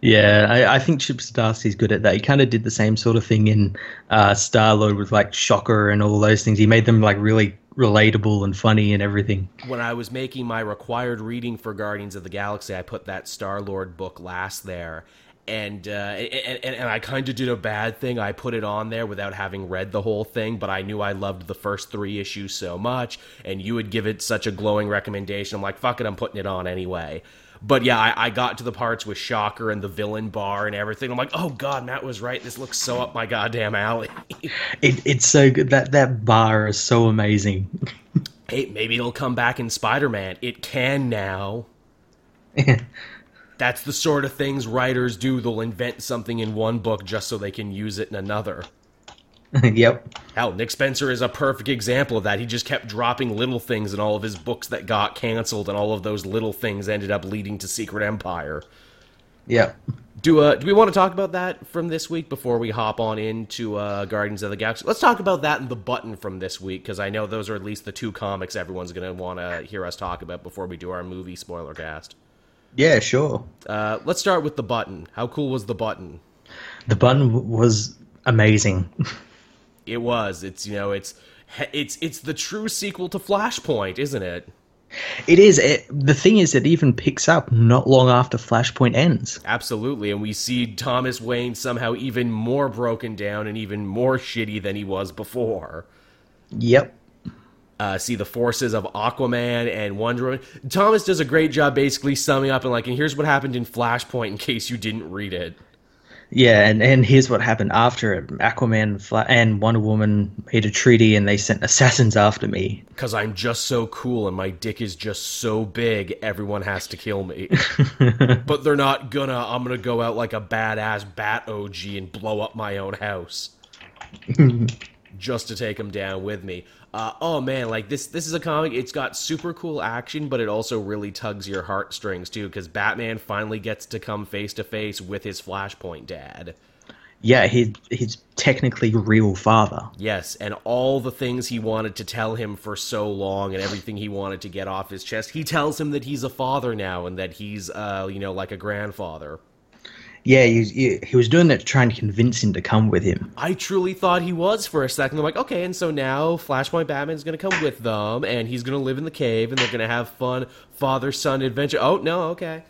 yeah, I, I think Chip Zdarsky's good at that. He kind of did the same sort of thing in uh, Star Lord with like Shocker and all those things. He made them like really relatable and funny and everything. when I was making my required reading for Guardians of the Galaxy, I put that Star Lord book last there. And uh, and, and, and I kind of did a bad thing. I put it on there without having read the whole thing, but I knew I loved the first three issues so much, and you would give it such a glowing recommendation. I'm like, fuck it, I'm putting it on anyway. But yeah, I, I got to the parts with Shocker and the villain bar and everything. I'm like, oh god, Matt was right. This looks so up my goddamn alley. [laughs] It, it's so good. That that bar is so amazing. [laughs] hey, maybe it'll come back in Spider Man. It can now. [laughs] That's the sort of things writers do. They'll invent something in one book just so they can use it in another. [laughs] yep. Hell, Nick Spencer is a perfect example of that. He just kept dropping little things in all of his books that got canceled, and all of those little things ended up leading to Secret Empire. Yep. Do uh, do we want to talk about that from this week before we hop on into uh, Guardians of the Galaxy? Let's talk about that and the button from this week because I know those are at least the two comics everyone's going to want to hear us talk about before we do our movie spoiler cast. Yeah, sure. Uh, let's start with the button. How cool was the button? The button w- was amazing. [laughs] It was. It's you know it's it's it's the true sequel to Flashpoint, isn't it? It is. It, the thing is, it even picks up not long after Flashpoint ends. Absolutely, and we see Thomas Wayne somehow even more broken down and even more shitty than he was before. Yep. Uh, see the forces of Aquaman and Wonder Woman. Thomas does a great job basically summing up and like, and here's what happened in Flashpoint in case you didn't read it. Yeah, and, and here's what happened after it. Aquaman Fla- and Wonder Woman made a treaty and they sent assassins after me. Because I'm just so cool and my dick is just so big, everyone has to kill me. [laughs] but they're not gonna. I'm gonna go out like a badass bat OG and blow up my own house. [laughs] just to take them down with me. Uh, oh man, like this this is a comic. It's got super cool action, but it also really tugs your heartstrings too, because Batman finally gets to come face to face with his Flashpoint dad. Yeah, he, his technically real father. Yes, and all the things he wanted to tell him for so long, and everything he wanted to get off his chest, he tells him that he's a father now, and that he's, uh, you know, like a grandfather. Yeah, he, he was doing that trying to convince him to come with him. I truly thought he was for a second. I'm like, okay, and so now Flashpoint Batman's going to come with them, and he's going to live in the cave, and they're going to have fun father son adventure. Oh no, okay.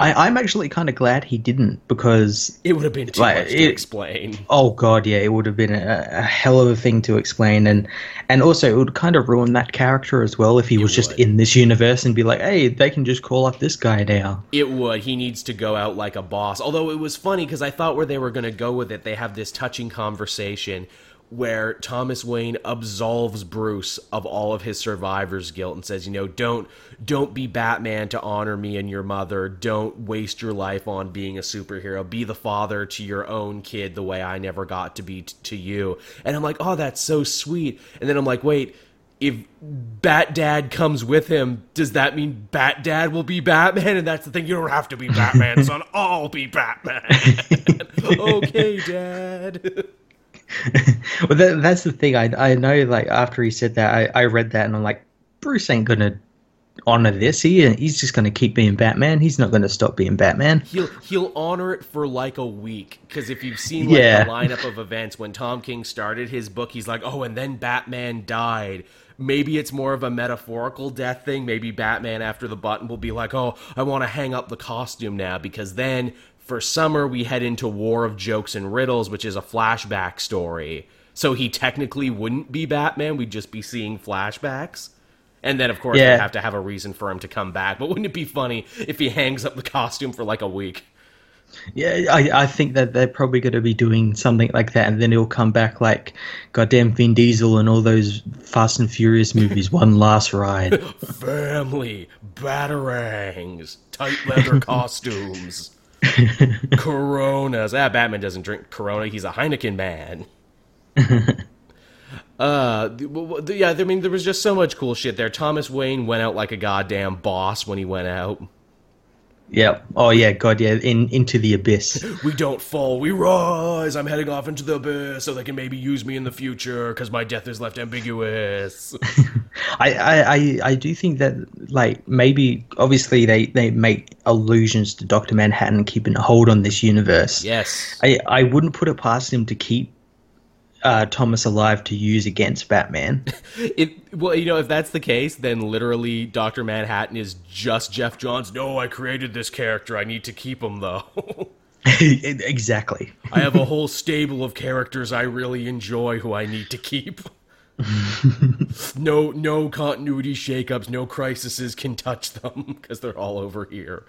I, I'm actually kind of glad he didn't because It would have been too Like, much to it- explain. oh god, yeah, it would have been a, a hell of a thing to explain, and and also it would kind of ruin that character as well if he was just in this universe and be like, hey, they can just call up this guy now. It would. He needs to go out like a boss. Although it was funny because I thought where they were going to go with it, they have this touching conversation where Thomas Wayne absolves Bruce of all of his survivor's guilt and says, you know, don't don't be Batman to honor me and your mother. Don't waste your life on being a superhero. Be the father to your own kid the way I never got to be t- to you. And I'm like, "Oh, that's so sweet." And then I'm like, "Wait, if Bat Dad comes with him, does that mean Bat Dad will be Batman? And that's the thing, you don't have to be Batman, son. [laughs] I'll be Batman. [laughs] [laughs] okay, Dad. [laughs] well, that, that's the thing. I I know. Like after he said that, I, I read that and I'm like, Bruce ain't gonna honor this. He he's just gonna keep being Batman. He's not gonna stop being Batman. He'll he'll honor it for like a week because if you've seen like Yeah. the lineup of events when Tom King started his book, he's like, oh, and then Batman died. Maybe it's more of a metaphorical death thing. Maybe Batman after the button will be like, oh, I want to hang up the costume now because then for summer we head into War of Jokes and Riddles, which is a flashback story. So he technically wouldn't be Batman. We'd just be seeing flashbacks. And then, of course, Yeah. we'd have to have a reason for him to come back. But wouldn't it be funny if he hangs up the costume for like a week? Yeah, I, I think that they're probably going to be doing something like that, and then he'll come back like goddamn Vin Diesel and all those Fast and Furious movies. [laughs] One last ride. Family, batarangs, tight leather [laughs] costumes, Coronas. Ah, Batman doesn't drink Corona. He's a Heineken man. [laughs] Uh, th- w- w- yeah, I mean, there was just so much cool shit there. Thomas Wayne went out like a goddamn boss when he went out. Yeah. Oh yeah. God. Yeah. In into the abyss. [laughs] We don't fall, we rise. I'm heading off into the abyss so they can maybe use me in the future because my death is left ambiguous. [laughs] I, I, I, I do think that like maybe obviously they, they make allusions to Doctor Manhattan keeping a hold on this universe. yes. I, I wouldn't put it past him to keep uh, Thomas alive to use against Batman. [laughs] It well, you know, if that's the case, then literally Doctor Manhattan is just Geoff Johns. No, I created this character. I need to keep him though. [laughs] [laughs] exactly. I have a whole stable of characters I really enjoy who I need to keep. no, no continuity shakeups, no crises can touch them because they're all over here.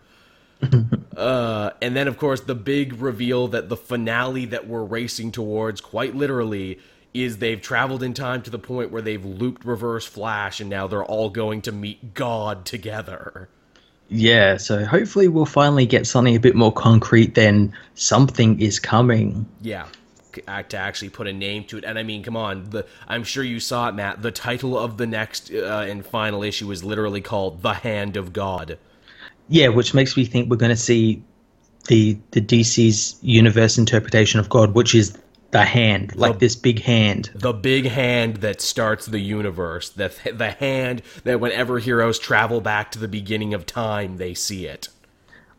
[laughs] uh, and then, of course, the big reveal that the finale that we're racing towards, quite literally, is they've traveled in time to the point where they've looped Reverse Flash, and now they're all going to meet God together. Yeah, so hopefully we'll finally get something a bit more concrete than something is coming. Yeah, to actually put a name to it. And I mean, come on, the I'm sure you saw it, Matt. The title of the next uh, and final issue is literally called "The Hand of God." Yeah, which makes me think we're going to see the the DC's universe interpretation of God, which is the hand, like the, this big hand. The big hand that starts the universe. The, the hand that whenever heroes travel back to the beginning of time, they see it.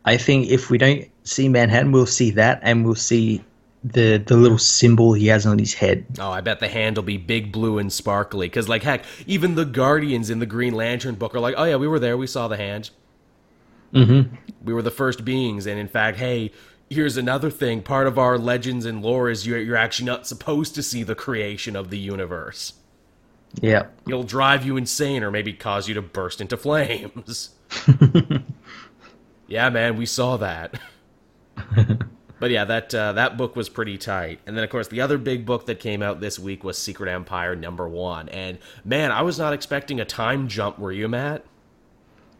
I think if we don't see Manhattan, we'll see that, and we'll see the the little symbol he has on his head. Oh, I bet the hand will be big, blue, and sparkly. Because, like, heck, even the Guardians in the Green Lantern book are like, oh, yeah, we were there. We saw the hand. Mm-hmm. We were the first beings. And in fact, hey, here's another thing. Part of our legends and lore is you're, you're actually not supposed to see the creation of the universe. Yeah. It'll drive you insane or maybe cause you to burst into flames. [laughs] Yeah man we saw that. [laughs] But yeah that uh, that book was pretty tight. And then of course the other big book that came out this week was secret empire number one. And man i was not expecting a time jump were you matt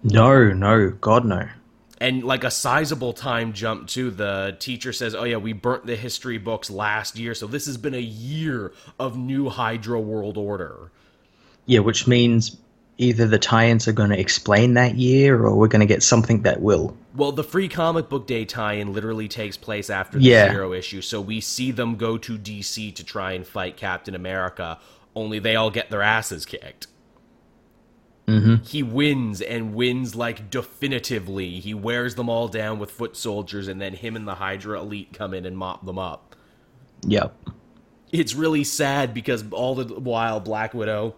no no god no and like a sizable time jump too. The teacher says, "Oh yeah, we burnt the history books last year, so this has been a year of new Hydra World Order." Yeah, which means either the tie-ins are going to explain that year, or we're going to get something that will. Well, the free comic book day tie-in literally takes place after the yeah. zero issue, so we see them go to DC to try and fight Captain America. Only they all get their asses kicked. Mm-hmm. He wins and wins like definitively. He wears them all down with foot soldiers, and then him and the Hydra elite come in and mop them up. Yep. It's really sad because all the while Black Widow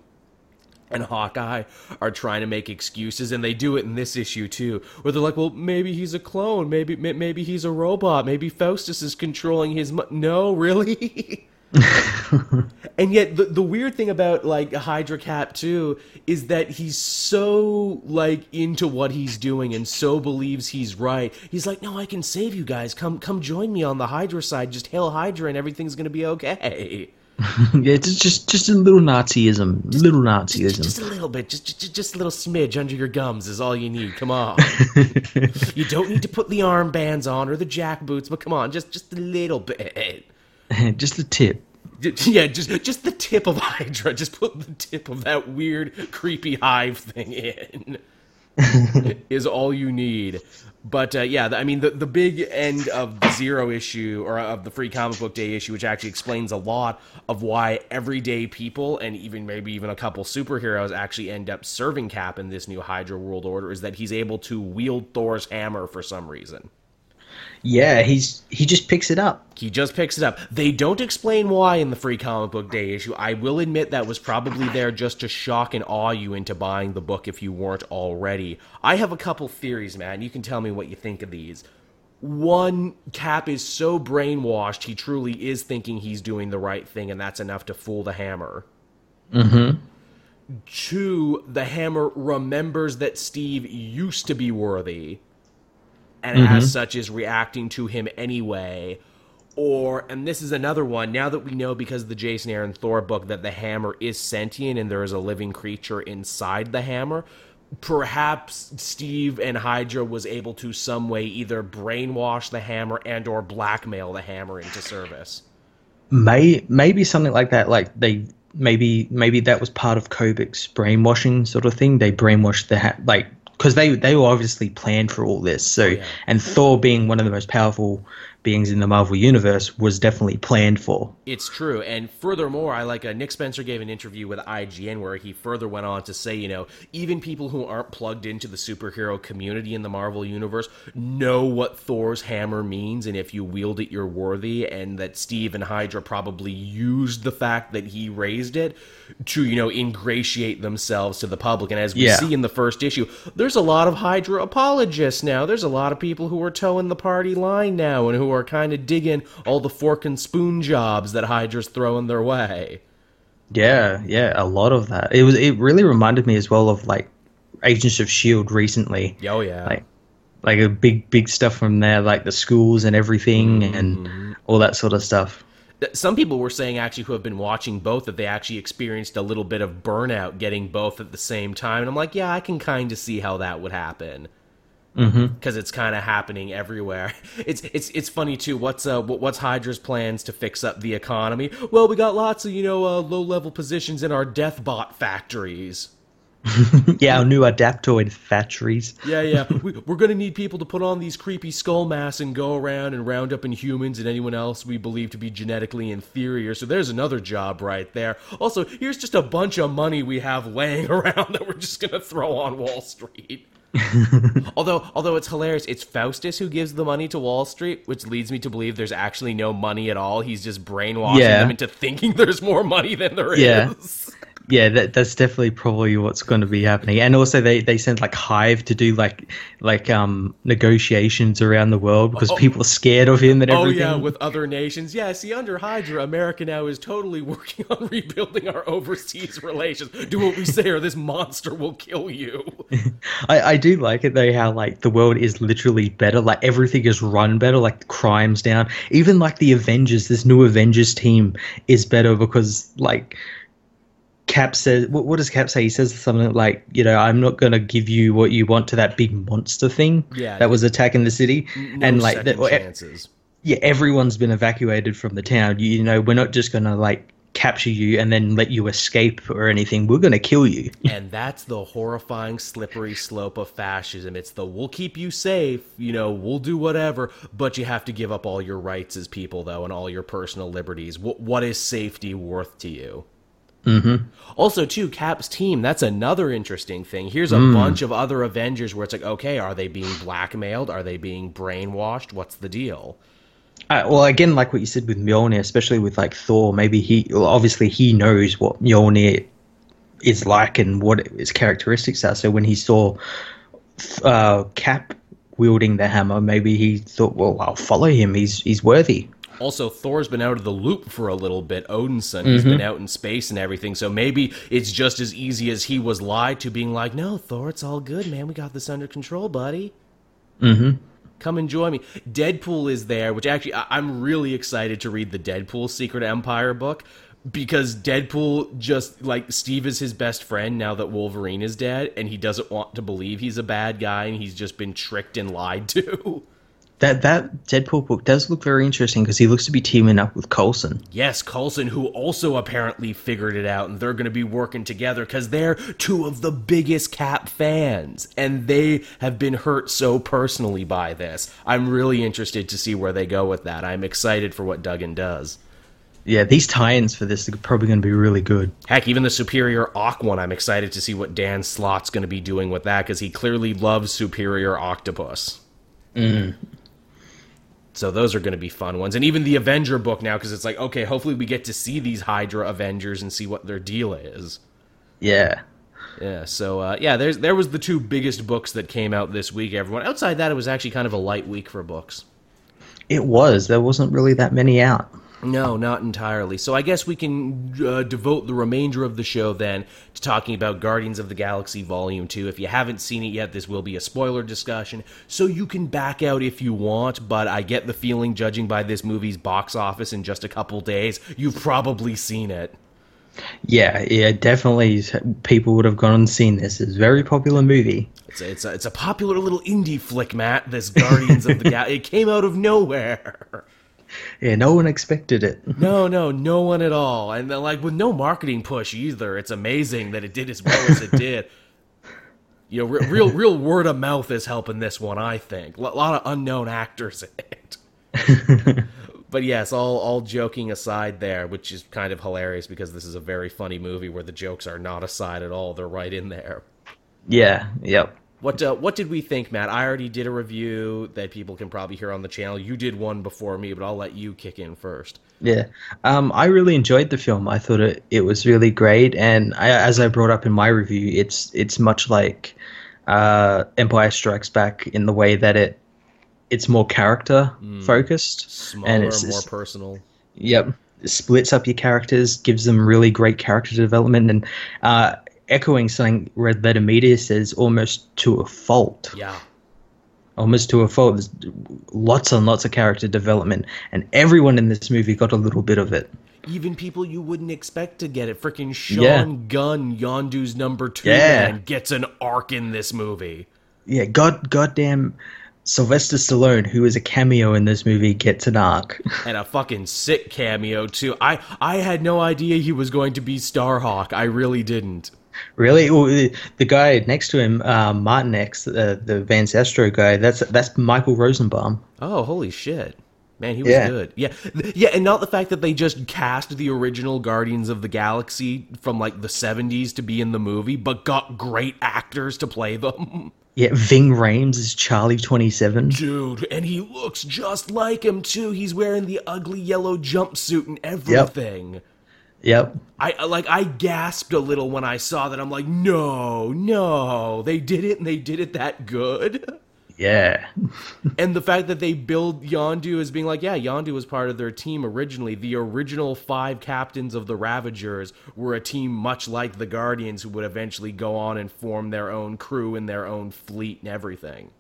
and Hawkeye are trying to make excuses, and they do it in this issue too, where they're like, "Well, maybe he's a clone. Maybe maybe he's a robot. Maybe Faustus is controlling his." No, really. [laughs] [laughs] and yet the, the weird thing about like Hydra Cap too is that he's so like into what he's doing and so believes he's right. He's like, "No, I can save you guys. Come come join me on the Hydra side. Just hail Hydra and everything's going to be okay." [laughs] yeah, just just just a little Nazism, just, little Nazism, just, just, a little bit, just, just just a little smidge under your gums is all you need. Come on, [laughs] you don't need to put the armbands on or the jack boots, but come on, just just a little bit. [laughs] just the tip. Yeah, just just the tip of Hydra. Just put the tip of that weird, creepy hive thing in. [laughs] is all you need. But uh, yeah, I mean the the big end of the zero issue or of the free comic book day issue, which actually explains a lot of why everyday people and even maybe even a couple superheroes actually end up serving Cap in this new Hydra World Order, is that he's able to wield Thor's hammer for some reason. Yeah, he's he just picks it up. He just picks it up. They don't explain why in the free comic book day issue. I will admit that was probably there just to shock and awe you into buying the book if you weren't already. I have a couple theories, man. You can tell me what you think of these. One, Cap is so brainwashed, he truly is thinking he's doing the right thing, and that's enough to fool the hammer. Mm-hmm. Two, the hammer remembers that Steve used to be worthy and Mm-hmm. as such is reacting to him anyway. Or, and this is another one, now that we know because of the Jason Aaron Thor book that the hammer is sentient and there is a living creature inside the hammer, perhaps Steve and Hydra was able to some way either brainwash the hammer and or blackmail the hammer into service. May maybe something like that. Like they maybe maybe that was part of Kobik's brainwashing sort of thing. They brainwashed the ha- like because they they were obviously planned for all this. So oh, yeah. and Thor being one of the most powerful beings in the Marvel universe was definitely planned for. It's true, and furthermore, I like uh, Nick Spencer gave an interview with IGN where he further went on to say, you know, even people who aren't plugged into the superhero community in the Marvel universe know what Thor's hammer means, and if you wield it, you're worthy, and that Steve and Hydra probably used the fact that he raised it to, you know, ingratiate themselves to the public. And as we Yeah. see in the first issue, there's a lot of Hydra apologists now. There's a lot of people who are toeing the party line now and who are kind of digging all the fork and spoon jobs that Hydra's throwing their way. Yeah, yeah, a lot of that. It was. It really reminded me as well of like Agents of Shield recently. Oh yeah, like like a big big stuff from there, like the schools and everything, mm-hmm. and all that sort of stuff. Some people were saying actually who have been watching both that they actually experienced a little bit of burnout getting both at the same time, and I'm like, yeah, I can kind of see how that would happen because mm-hmm. it's kind of happening everywhere. [laughs] It's it's it's funny too. What's uh what's Hydra's plans to fix up the economy? Well, we got lots of you know uh, low level positions in our deathbot factories. [laughs] yeah, our new adaptoid factories. yeah, yeah. [laughs] We, are going to need people to put on these creepy skull masks and go around and round up Inhumans and anyone else we believe to be genetically inferior. So there's another job right there. Also, here's just a bunch of money we have laying around that we're just going to throw on Wall Street. [laughs] although although it's hilarious, it's Faustus who gives the money to Wall Street, which leads me to believe there's actually no money at all. He's just brainwashing yeah. them into thinking there's more money than there yeah. is [laughs] yeah, that, that's definitely probably what's going to be happening. And also, they, they sent like Hive to do like like um negotiations around the world because oh, people are scared of him and everything. Oh yeah, with other nations. Yeah, see, under Hydra, America now is totally [laughs] working on rebuilding our overseas relations. Do what we say, or this monster will kill you. [laughs] I I do like it though how like the world is literally better. Like everything is run better. Like crimes down. Even like the Avengers, this new Avengers team is better because like Cap says, what, what, does Cap say? He says something like, you know, I'm not going to give you what you want to that big monster thing yeah, that was attacking the city. No and like, that, chances. yeah, everyone's been evacuated from the town. You, you know, we're not just going to like capture you and then let you escape or anything. We're going to kill you. and that's the horrifying, slippery slope of fascism. It's the we'll keep you safe, you know, we'll do whatever, but you have to give up all your rights as people, though, and all your personal liberties. what, what is safety worth to you? Mm-hmm. Also, too, Cap's team, that's another interesting thing. Here's a mm. bunch of other Avengers where it's like, okay, are they being blackmailed? Are they being brainwashed? What's the deal? Uh, well, again, like what you said with Mjolnir, especially with like Thor, maybe he, well, obviously, he knows what Mjolnir is like and what its characteristics are. So when he saw uh, Cap wielding the hammer, maybe he thought, well, I'll follow him. He's he's worthy. Also, Thor's been out of the loop for a little bit. Odinson, mm-hmm. he's been out in space and everything. So maybe it's just as easy as he was lied to, being like, "No, Thor, it's all good, man. We got this under control, buddy." Mm-hmm. Come and join me. Deadpool is there, which actually I- I'm really excited to read the Deadpool Secret Empire book because Deadpool just like Steve is his best friend now that Wolverine is dead, and he doesn't want to believe he's a bad guy, and he's just been tricked and lied to. [laughs] That that Deadpool book does look very interesting because he looks to be teaming up with Coulson. Yes, Coulson, who also apparently figured it out, and they're going to be working together because they're two of the biggest Cap fans, and they have been hurt so personally by this. I'm really interested to see where they go with that. I'm excited for what Duggan does. Yeah, these tie-ins for this are probably going to be really good. Heck, even the Superior Ock one, I'm excited to see what Dan Slott's going to be doing with that because he clearly loves Superior Octopus. Mm. So those are going to be fun ones. And even the Avenger book now, because it's like, okay, hopefully we get to see these Hydra Avengers and see what their deal is. Yeah. Yeah, so uh, yeah, there's there was the two biggest books that came out this week. Everyone outside that, it was actually kind of a light week for books. It was. There wasn't really that many out. No, not entirely. So I guess we can uh, devote the remainder of the show then to talking about Guardians of the Galaxy Volume 2. If you haven't seen it yet, this will be a spoiler discussion, so you can back out if you want, but I get the feeling, judging by this movie's box office in just a couple days, you've probably seen it. Yeah, yeah, definitely. People would have gone and seen this. It's a very popular movie. It's a, it's a, it's a popular little indie flick, Matt. This Guardians of the [laughs] Galaxy. It came out of nowhere. Yeah, no one expected it. [laughs] no, no, no one at all. And then, like with no marketing push either. It's amazing that it did as well as it [laughs] did. You know, re- real real word of mouth is helping this one. I think a lot of unknown actors in it. [laughs] but yes, all all joking aside there, which is kind of hilarious because this is a very funny movie where the jokes are not aside at all; they're right in there. Yeah. Yep. What uh, what did we think, Matt? I already did a review that people can probably hear on the channel. You did one before me, but I'll let you kick in first. Yeah, um, I really enjoyed the film. I thought it, it was really great, and I, as I brought up in my review, it's it's much like uh, Empire Strikes Back in the way that it it's more character focused, Smaller, and it's, more it's- personal. Yep. It splits up your characters, gives them really great character development, and uh, echoing something Red Letter Media says almost to a fault. Yeah. Almost to a fault. There's lots and lots of character development, and everyone in this movie got a little bit of it. Even people you wouldn't expect to get it. Freaking Sean Yeah. Gunn, Yondu's number two Yeah. man, gets an arc in this movie. Yeah, god, goddamn, Sylvester Stallone, who is a cameo in this movie, gets an arc. [laughs] And a fucking sick cameo too. I I had no idea he was going to be Starhawk. I really didn't. Really, well, the, the guy next to him, uh, Martinex, uh, the Van Astro guy, that's that's Michael Rosenbaum. Oh, holy shit. Man, he was Yeah. good. Yeah. Yeah, and not the fact that they just cast the original Guardians of the Galaxy from like the 70s to be in the movie, but got great actors to play them. [laughs] Yeah, Ving Rhames is Charlie Twenty Seven. Dude, and he looks just like him too. He's wearing the ugly yellow jumpsuit and everything. Yep. I like I gasped a little when I saw that. I'm like, "No, no. They did it and they did it that good." Yeah. [laughs] And the fact that they build Yondu as being like, yeah, Yondu was part of their team originally. The original five captains of the Ravagers were a team much like the Guardians who would eventually go on and form their own crew and their own fleet and everything.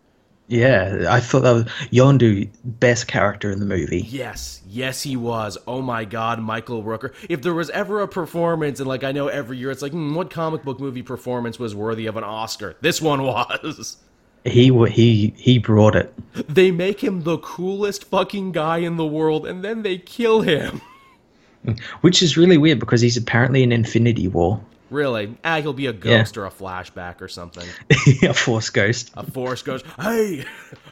Yeah, I thought that was Yondu best character in the movie. Yes, yes, he was. Oh my God, Michael Rooker. If there was ever a performance, and like I know every year it's like, hmm, what comic book movie performance was worthy of an Oscar? This one was. He he he brought it. They make him the coolest fucking guy in the world, and then they kill him. [laughs] Which is really weird because he's apparently in Infinity War. Really? Ah, he'll be a Yeah. ghost or a flashback or something. [laughs] a Force Ghost. A force goes, hey,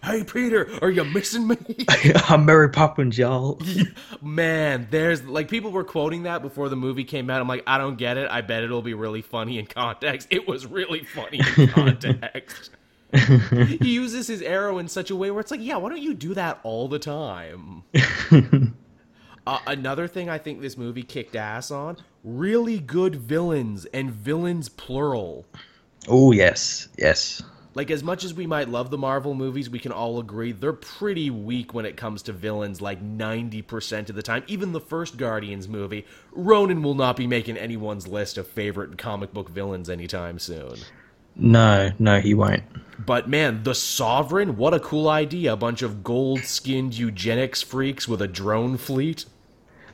hey, Peter, are you missing me? [laughs] I'm Mary Poppins, y'all. [laughs] Man, there's like people were quoting that before the movie came out. I'm like, I don't get it. I bet it'll be really funny in context. It was really funny in context. he uses his arrow in such a way where it's like, yeah, why don't you do that all the time? Uh, another thing I think this movie kicked ass on really good villains and villains plural. Oh yes, yes. Like, as much as we might love the Marvel movies, we can all agree they're pretty weak when it comes to villains, like 90% of the time. Even the first Guardians movie, Ronan will not be making anyone's list of favorite comic book villains anytime soon. No, no, he won't. But man, the Sovereign, what a cool idea. A bunch of gold skinned eugenics freaks with a drone fleet.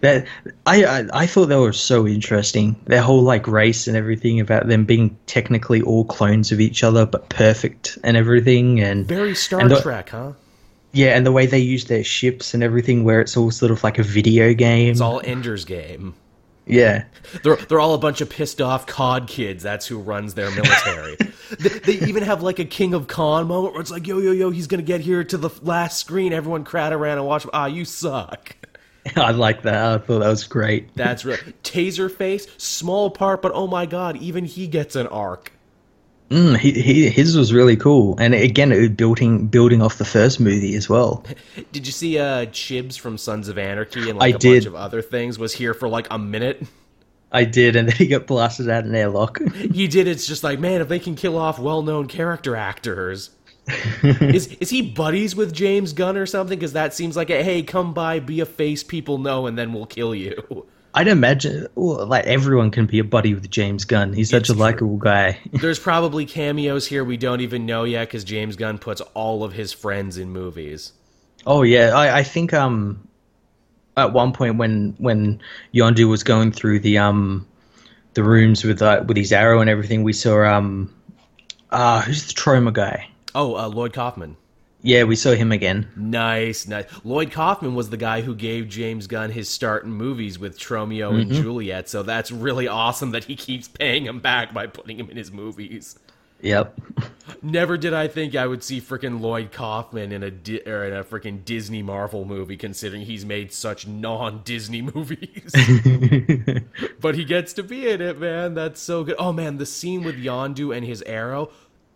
That I, I I thought they were so interesting. Their whole like race and everything about them being technically all clones of each other, but perfect and everything. And Very Star And the- Trek, huh? yeah, and the way they use their ships and everything, where it's all sort of like a video game. It's all Ender's Game. yeah, They're they're all a bunch of pissed off COD kids. That's who runs their military. [laughs] they, they even have like a King of Kong moment where it's like, yo yo yo, he's gonna get here to the last screen. Everyone crowd around and watch. him. Ah, you suck. [laughs] I like that. I thought that was great. That's right. Taserface, small part, but oh my god, even he gets an arc. Mm, he, he, his was really cool, and again, it was building building off the first movie as well. [laughs] Did you see uh Chibs from Sons of Anarchy and like I a did. bunch of other things was here for like a minute? I did, and then [laughs] he got blasted out an airlock. He did. It's just like, man, if they can kill off well-known character actors, [laughs] is is he buddies with James Gunn or something? Because that seems like a hey, come by, be a face people know, and then we'll kill you. I'd imagine well, like everyone can be a buddy with James Gunn. He's such It's a likable guy. [laughs] There's probably cameos here we don't even know yet because James Gunn puts all of his friends in movies. oh yeah, I, I think um at one point when when Yondu was going through the um the rooms with uh, with his arrow and everything, we saw um uh who's the Troma guy? Oh, uh, Lloyd Kaufman. Yeah, we saw him again. Nice, nice. Lloyd Kaufman was the guy who gave James Gunn his start in movies with Tromeo and Juliet, so that's really awesome that he keeps paying him back by putting him in his movies. Yep. Never did I think I would see frickin' Lloyd Kaufman in a Di- or in a frickin' Disney Marvel movie, considering he's made such non-Disney [laughs] movies. [laughs] but he gets to be in it, man. That's so good. Oh man, the scene with Yondu and his arrow,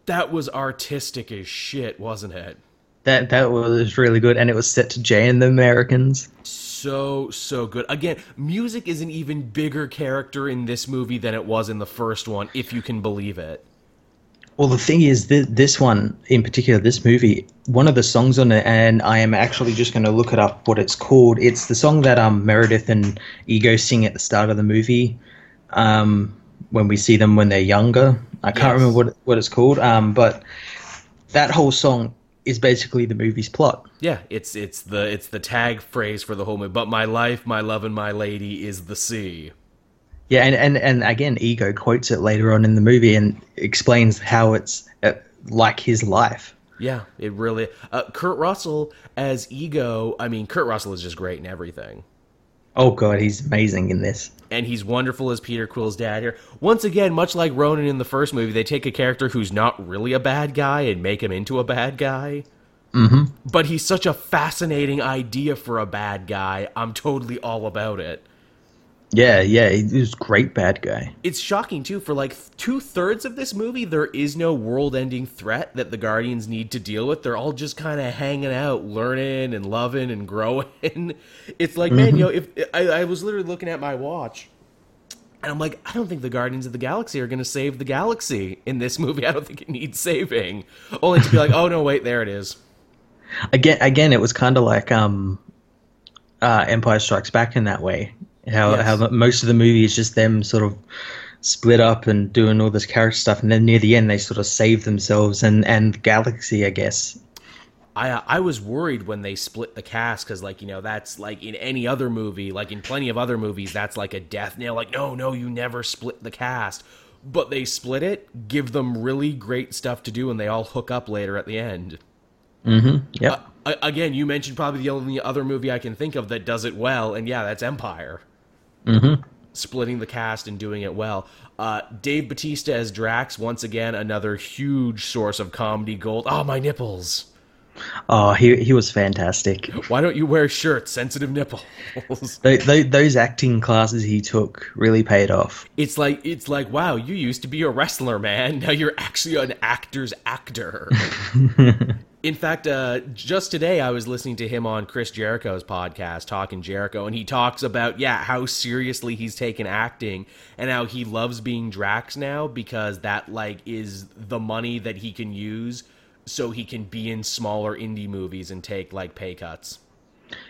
that was artistic as shit, wasn't it? That that was really good, and it was set to Jay and the Americans. So so good. Again, music is an even bigger character in this movie than it was in the first one, if you can believe it. Well, the thing is, th- this one in particular, this movie, one of the songs on it, and I am actually just going to look it up what it's called. It's the song that um, Meredith and Ego sing at the start of the movie um, when we see them when they're younger. I can't remember what what it's called, um, but that whole song is basically the movie's plot. Yeah, it's it's the it's the tag phrase for the whole movie. But my life, my love, and my lady is the sea. Yeah, and, and, and again, Ego quotes it later on in the movie and explains how it's uh, like his life. Yeah, it really. Uh, Kurt Russell as Ego. I mean, Kurt Russell is just great in everything, Oh god, he's amazing in this. and he's wonderful as Peter Quill's dad here. Once again, much like Ronan in the first movie, they take a character who's not really a bad guy and make him into a bad guy. Mm-hmm. But he's such a fascinating idea for a bad guy. I'm totally all about it. Yeah, yeah, he was a great bad guy. it's shocking too for like two thirds of this movie there is no world-ending threat that the guardians need to deal with. They're all just kind of hanging out learning and loving and growing. [laughs] It's like man you know if I, I was literally looking at my watch and i'm like i don't think the guardians of the galaxy are going to save the galaxy in this movie. [laughs] I don't think it needs saving. Only to be like oh no wait there it is. Again, again, it was kind of like um, uh, Empire Strikes Back in that way. How Yes. how most of the movie is just them sort of split up and doing all this character stuff, and then near the end they sort of save themselves and and the galaxy, I guess. I uh, I was worried when they split the cast because like you know that's like in any other movie like in plenty of other movies that's like a death nail like no no you never split the cast but they split it give them really great stuff to do and they all hook up later at the end Yep. A- again you mentioned probably the only other movie I can think of that does it well and yeah that's Empire mm-hmm. splitting the cast and doing it well uh, Dave Batista as Drax once again another huge source of comedy gold oh my nipples. Oh, he he was fantastic. Why don't you wear shirts? Sensitive nipples. [laughs] Th th those acting classes he took really paid off. it's like it's like wow, you used to be a wrestler, man. Now you're actually an actor's actor. [laughs] In fact, uh, just today I was listening to him on Chris Jericho's podcast, Talk Is Jericho, and he talks about yeah how seriously he's taken acting and how he loves being Drax now because that like is the money that he can use so he can be in smaller indie movies and take like pay cuts.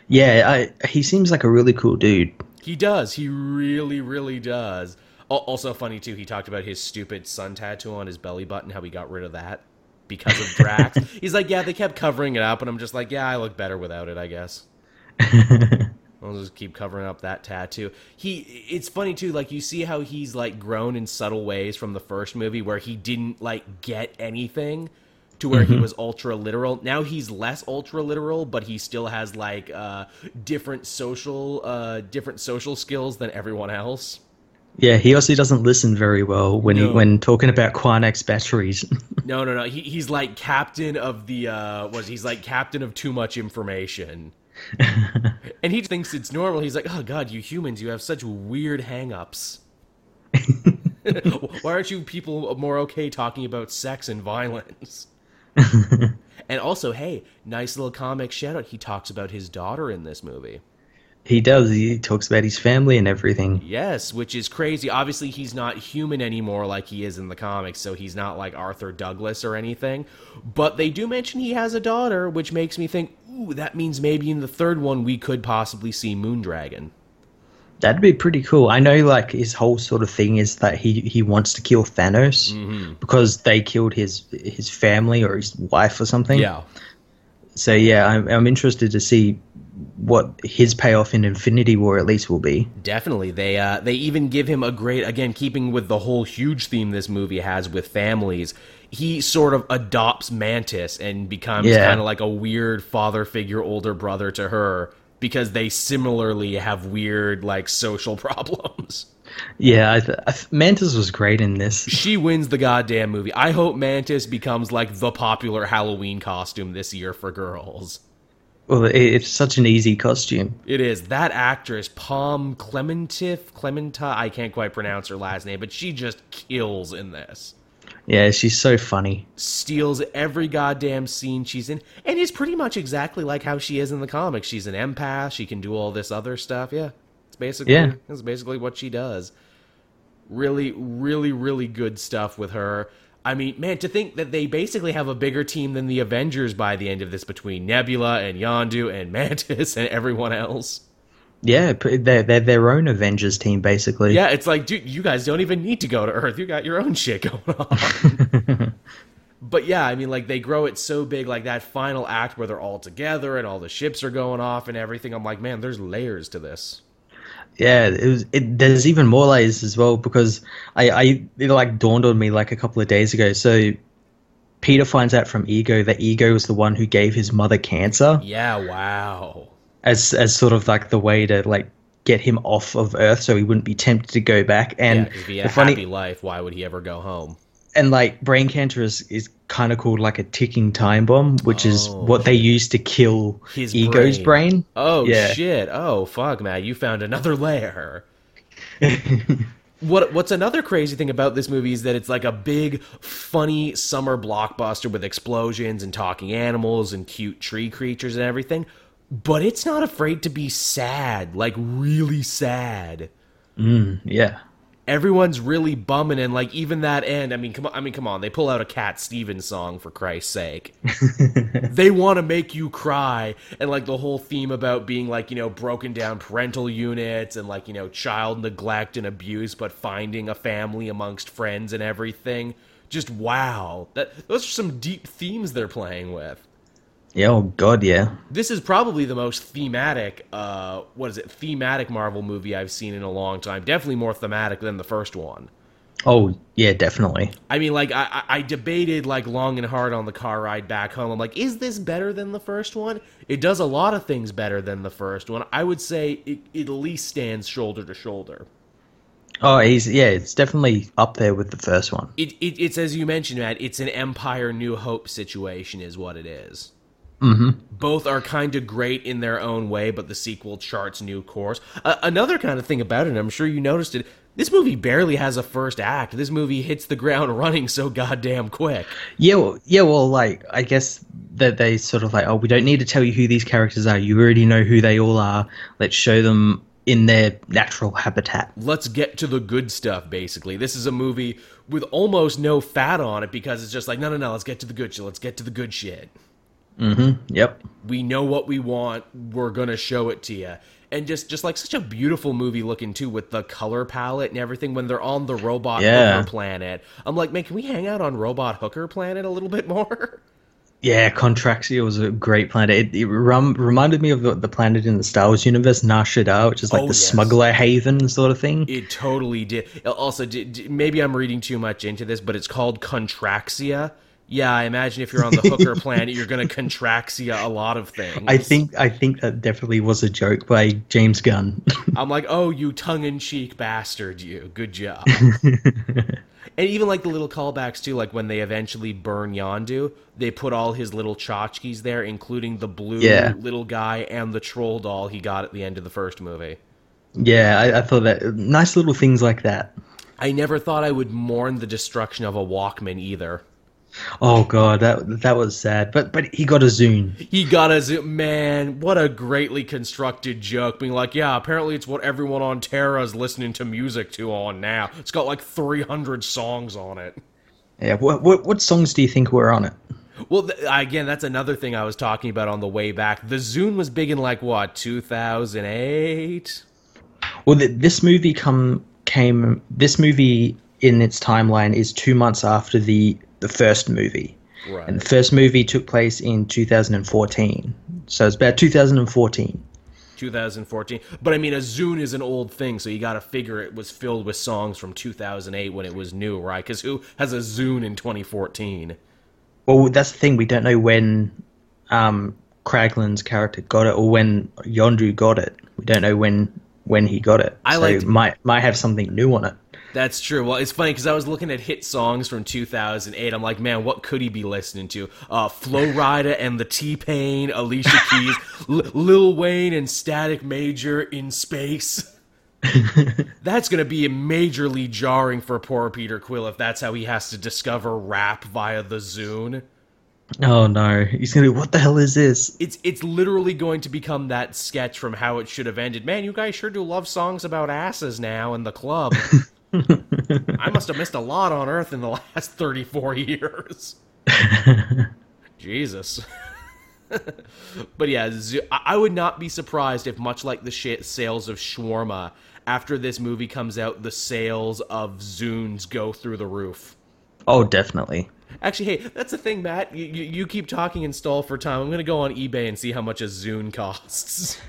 Yeah, I, he seems like a really cool dude. He does. He really, really does. Also funny too. He talked about his stupid sun tattoo on his belly button. How he got rid of that because of Drax. [laughs] He's like, yeah, they kept covering it up, and I'm just like, yeah, I look better without it, I guess. [laughs] I'll just keep covering up that tattoo. He, it's funny too. Like you see how he's like grown in subtle ways from the first movie, where he didn't like get anything, to where he was ultra literal. Now he's less ultra literal, but he still has like uh, different social, uh, different social skills than everyone else. Yeah, he also doesn't listen very well when he when talking about Quanex batteries. [laughs] No, no, no. He, he's like captain of the uh was he's like captain of too much information. [laughs] and he thinks it's normal. He's like, "Oh god, you humans, you have such weird hang-ups." [laughs] Why aren't you people more okay talking about sex and violence? and also, hey, nice little comic shout out. He talks about his daughter in this movie. He does. He talks about his family and everything. Yes, which is crazy. Obviously, he's not human anymore like he is in the comics, so he's not like Arthur Douglas or anything. But they do mention he has a daughter, which makes me think, ooh, that means maybe in the third one we could possibly see Moondragon. That'd be pretty cool. I know, like his whole sort of thing is that he he wants to kill Thanos mm-hmm. because they killed his his family or his wife or something. Yeah. So yeah, I'm I'm interested to see what his payoff in Infinity War at least will be. Definitely. They uh they even give him a great again keeping with the whole huge theme this movie has with families. He sort of adopts Mantis and becomes Yeah. kind of like a weird father figure older brother to her because they similarly have weird like social [laughs] problems. Yeah, I th- I th- Mantis was great in this. [laughs] She wins the goddamn movie. I hope Mantis becomes like the popular Halloween costume this year for girls. Well, it's such an easy costume. It is that actress Palm Clementif Clementa. I can't quite pronounce her last name, but she just kills in this. Yeah, she's so funny. Steals every goddamn scene she's in, and is pretty much exactly like how she is in the comics. She's an empath. She can do all this other stuff. Yeah, it's basically Yeah. it's basically what she does. Really, really, really good stuff with her. I mean, man, to think that they basically have a bigger team than the Avengers by the end of this between Nebula and Yondu and [laughs] Mantis and everyone else. Yeah, they're, they're their own Avengers team, basically. Yeah, it's like, dude, you guys don't even need to go to Earth. You got your own shit going on. [laughs] [laughs] but yeah, I mean, like they grow it so big, like that final act where they're all together and all the ships are going off and everything. I'm like, man, there's layers to this. Yeah, it was. It, there's even more layers as well because I, I it like dawned on me like a couple of days ago. So Peter finds out from Ego that Ego was the one who gave his mother cancer Yeah, wow. as as sort of like the way to like get him off of Earth so he wouldn't be tempted to go back. Yeah, And 'cause if he the had a funny happy life, why would he ever go home? and like brain cancer is, is kind of called like a ticking time bomb, which is Oh, what they use to kill His Ego's brain. brain. Oh Yeah. shit! Oh fuck, man! You found another layer. [laughs] what What's another crazy thing about this movie is that it's like a big, funny summer blockbuster with explosions and talking animals and cute tree creatures and everything. But it's not afraid to be sad, like really sad. Mm, yeah. Everyone's really bumming, and like even that end. I mean, come on! I mean, come on! They pull out a Cat Stevens song for Christ's sake. [laughs] they want to make you cry and like the whole theme about being like you know broken down parental units and like you know child neglect and abuse but finding a family amongst friends and everything just wow that those are some deep themes they're playing with Yeah. Oh God. Yeah. this is probably the most thematic uh what is it thematic marvel movie i've seen in a long time definitely more thematic than the first one Oh yeah. Definitely. I mean, like I, I debated like long and hard on the car ride back home. I'm like, is this better than the first one? It does a lot of things better than the first one. I would say it, it at least stands shoulder to shoulder. Oh, he's yeah. It's definitely up there with the first one. It, it it's as you mentioned, Matt. It's an Empire New Hope situation, is what it is. Mm-hmm. Both are kind of great in their own way, but the sequel charts new course. Uh, another kind of thing about it, and I'm sure you noticed it. This movie barely has a first act. This movie hits the ground [laughs] running so goddamn quick. Yeah. Well, yeah. Well, like I guess that they sort of like, oh, we don't need to tell you who these characters are. You already know who they all are. Let's show them in their natural habitat. let's get to the good stuff basically this is a movie with almost no fat on it because it's just like no no no let's get to the good shit let's get to the good shit Mm-hmm. Yep. we know what we want we're gonna show it to you and just just like such a beautiful movie looking too with the color palette and everything when they're on the robot Yeah. hooker planet i'm like man can we hang out on robot hooker planet a little bit more [laughs] Yeah, Contraxia was a great planet. It, it rum, reminded me of the, the planet in the Star Wars universe, Nar Shaddaa, which is like Oh, the yes. smuggler haven sort of thing. It totally did. Also, d d maybe I'm reading too much into this, but it's called Contraxia. Yeah, I imagine if you're on the hooker [laughs] planet, you're going to Contraxia a lot of things. I think I think that definitely was a joke by James Gunn. [laughs] I'm like, oh, you tongue-in-cheek bastard, you. Good job. [laughs] and even like the little callbacks too, like when they eventually burn Yondu, they put all his little tchotchkes there, including the blue Yeah. little guy and the troll doll he got at the end of the first movie. yeah, I, I thought that nice little things like that. I never thought I would mourn the destruction of a Walkman either. Oh god, that that was sad. But but he got a Zune. He got us, man. What a greatly constructed joke. Being like, yeah, apparently it's what everyone on Terra is listening to music to on now. It's got like 300 songs on it. Yeah. What what, what songs do you think were on it? Well, th- again, that's another thing I was talking about on the way back. The Zune was big in like what 2008. Well, th- this movie come came. This movie in its timeline is two months after the the first movie, Right. and the first movie took place in 2014. So it's about 2014. 2014. But I mean, a Zune is an old thing, so you got to figure it was filled with songs from 2008 when it was new, right? Because who has a Zune in 2014? Well, that's the thing. We don't know when um, Kraglin's character got it, or when Yondu got it. We don't know when when he got it. I so liked- might might have something new on it. That's true. Well, it's funny because I was looking at hit songs from 2008. I'm like, man, what could he be listening to? Uh, Flo [laughs] Rida and the T Pain, Alicia Keys, L- Lil Wayne and Static Major in space. [laughs] that's going to be majorly jarring for poor Peter Quill if that's how he has to discover rap via the Zune. Oh no, he's gonna. What the hell is this? It's it's literally going to become that sketch from how it should have ended. Man, you guys sure do love songs about asses now in the club. [laughs] I must have missed a lot on Earth in the [laughs] last 34 years. [laughs] Jesus. [laughs] but yeah, I would not be surprised if, much like the sh- sales of shawarma, after this movie comes out, the sales of Zunes go through the roof. Oh, definitely. Actually, hey, that's the thing, Matt. You, you, you keep talking and stall for time. I'm going to go on eBay and see how much a Zune costs.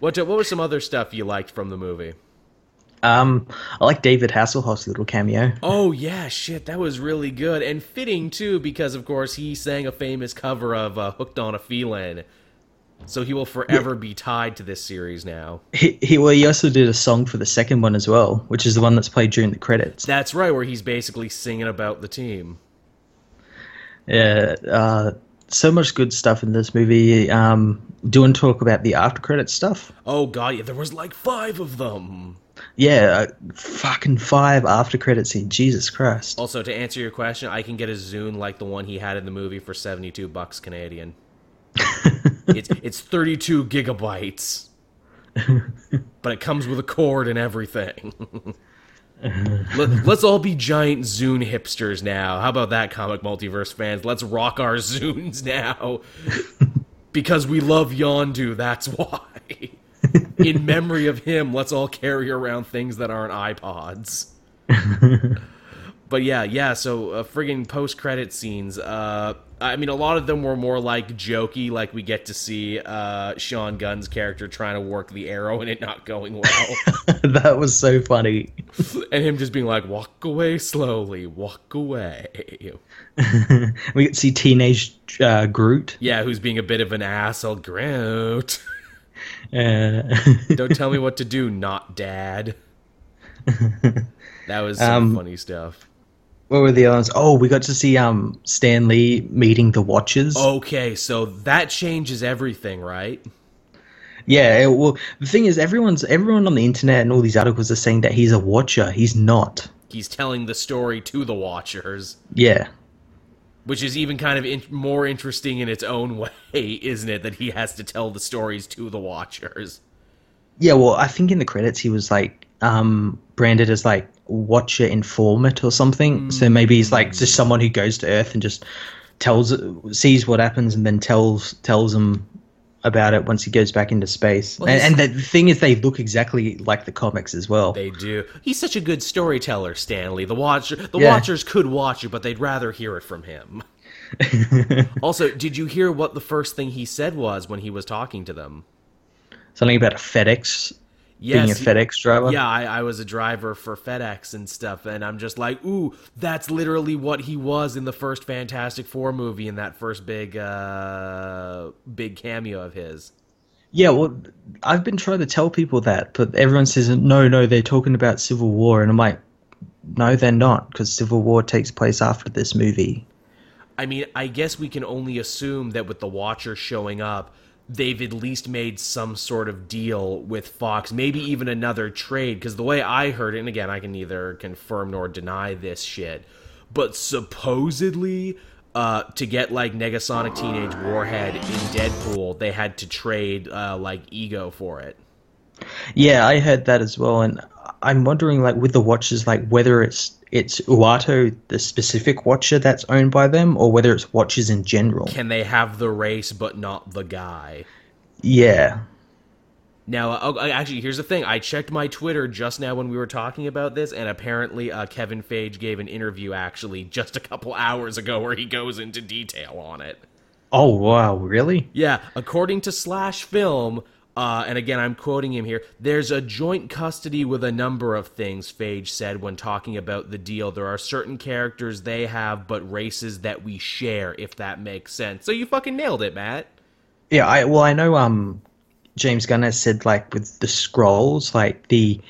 what what was some other stuff you liked from the movie? Um, I like David Hasselhoff's little cameo. Oh yeah, shit, that was really good and fitting too, because of course he sang a famous cover of uh, "Hooked on a Feeling," so he will forever yeah. be tied to this series now. He, he well, he also did a song for the second one as well, which is the one that's played during the credits. That's right, where he's basically singing about the team. Yeah, uh, so much good stuff in this movie. Um, do to talk about the after credits stuff? Oh god, yeah, there was like five of them. Yeah, uh, fucking five after credit scene. Jesus Christ. Also, to answer your question, I can get a Zune like the one he had in the movie for seventy-two bucks Canadian. [laughs] it's it's thirty-two gigabytes, [laughs] but it comes with a cord and everything. [laughs] Let, us all be giant Zune hipsters now. How about that, comic multiverse fans? Let's rock our Zunes now. because we love Yondu, that's why. In memory of him, let's all carry around things that aren't iPods. [laughs] but yeah, yeah. So uh, friggin' post credit scenes. Uh, I mean, a lot of them were more like jokey, like we get to see uh, Sean Gunn's character trying to work the arrow and it not going well. [laughs] that was so funny. [laughs] and him just being like, "Walk away slowly, walk away." we get to see teenage uh, Groot. Yeah, who's being a bit of an asshole. Groot. Uh, [laughs] Don't tell me what to do, not dad. That was some um, funny stuff. What were the other ones? Oh, we got to see um Stan Lee meeting the Watchers. Okay, so that changes everything, right? Yeah, well, the thing is, everyone's everyone on the internet and all these articles are saying that he's a Watcher. He's not. He's telling the story to the Watchers. Yeah which is even kind of in- more interesting in its own [laughs] way, isn't it? That he has to tell the stories to the watchers. Yeah, well, I think in the credits he was like um, branded as like watcher informant or something. Mm. So maybe he's like just someone who goes to Earth and just tells, sees what happens, and then tells tells them about it once he goes back into space. Well, and, and, the thing is, they look exactly like the comics as well. They do. He's such a good storyteller, Stan Lee. The watcher, the yeah. watchers could watch it, but they'd rather hear it from him. [laughs] also, did you hear what the first thing he said was when he was talking to them? Something about a FedEx yes, being a FedEx driver. Yeah, I, I, was a driver for FedEx and stuff, and I'm just like, ooh, that's literally what he was in the first Fantastic Four movie in that first big, uh, big cameo of his. Yeah, well, I've been trying to tell people that, but everyone says no, no, they're talking about Civil War, and I'm like, no, they're not, because Civil War takes place after this movie. I mean, I guess we can only assume that with the Watcher showing up they've at least made some sort of deal with Fox, maybe even another trade. Because the way I heard it, and again, I can neither confirm nor deny this shit, but supposedly. Uh, to get like Negasonic Teenage Warhead in Deadpool, they had to trade uh, like Ego for it. Yeah, I heard that as well, and I'm wondering like with the watches, like whether it's it's Uatu, the specific watcher that's owned by them, or whether it's watches in general. Can they have the race but not the guy? Yeah. Now, uh, actually, here's the thing. I checked my Twitter just now when we were talking about this, and apparently uh, Kevin Feige gave an interview actually just a couple [laughs] hours ago where he goes into detail on it. Oh wow, really? Yeah, according to Slash Film, uh, and again, I'm quoting him here. There's a joint custody with a number of things, Feige said when talking about the deal. There are certain characters they have, but races that we share, if that makes sense. So you fucking nailed it, Matt. Yeah, I well, I know. Um, James Gunn has said like with the scrolls, like the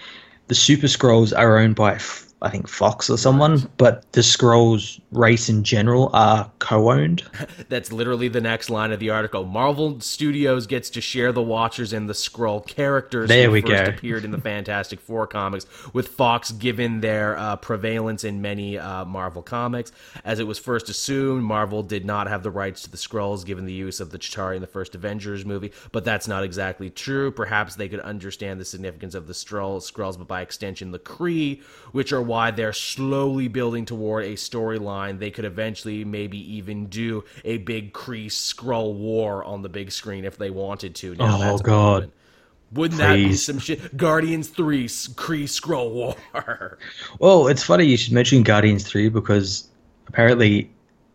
the Super Skrulls are owned by I think Fox or someone, but the Skrulls race in general are co-owned. [laughs] That's literally the next line of the article. Marvel Studios gets to share the Watchers and the Skrull characters There we first go. [laughs] appeared in the Fantastic Four comics, with Fox given their uh, prevalence in many uh, Marvel comics. As it was first assumed, Marvel did not have the rights to the Skrulls given the use of the Chitauri in the first Avengers movie, but that's not exactly true. Perhaps they could understand the significance of the Skrull, Skrulls, but by extension the Kree, which are why they're slowly building toward a storyline they could eventually maybe even do a big Kree Skrull war on the big screen if they wanted to. Now Oh, that's God. Wouldn't that be some shit? Guardians 3 Kree Skrull War. [laughs] Well, it's funny you should mention Guardians 3 because apparently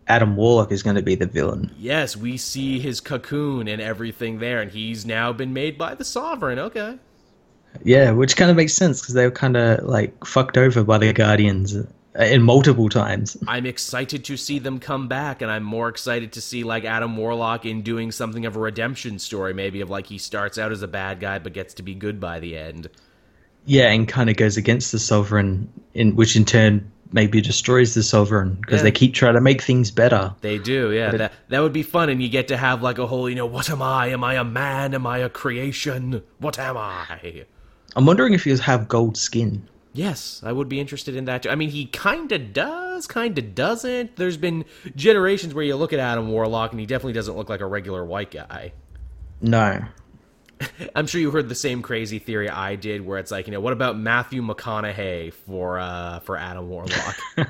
Adam Warlock is going to be the villain. yes, we see his cocoon and everything there, and he's now been made by the Sovereign. Okay. Yeah, which kind of makes sense because they were kind of like fucked over by the Guardians uh, in multiple times. I'm excited to see them come back, and I'm more excited to see like Adam Warlock in doing something of a redemption story, maybe of like he starts out as a bad guy but gets to be good by the end. Yeah, and kind of goes against the Sovereign, in which in turn maybe destroys the Sovereign because Yeah. they keep trying to make things better. They do, yeah. That that would be fun, and you get to have like a whole, you know, what am I? Am I a man? Am I a creation? What am I? I'm wondering if he'll have gold skin. Yes, I would be interested in that too. I mean, he kind of does, kind of doesn't. There's been generations where you look at Adam Warlock, and he definitely doesn't look like a regular white guy. No. [laughs] I'm sure you heard the same crazy theory I did, where it's like, you know, what about Matthew McConaughey for uh for Adam Warlock? [laughs]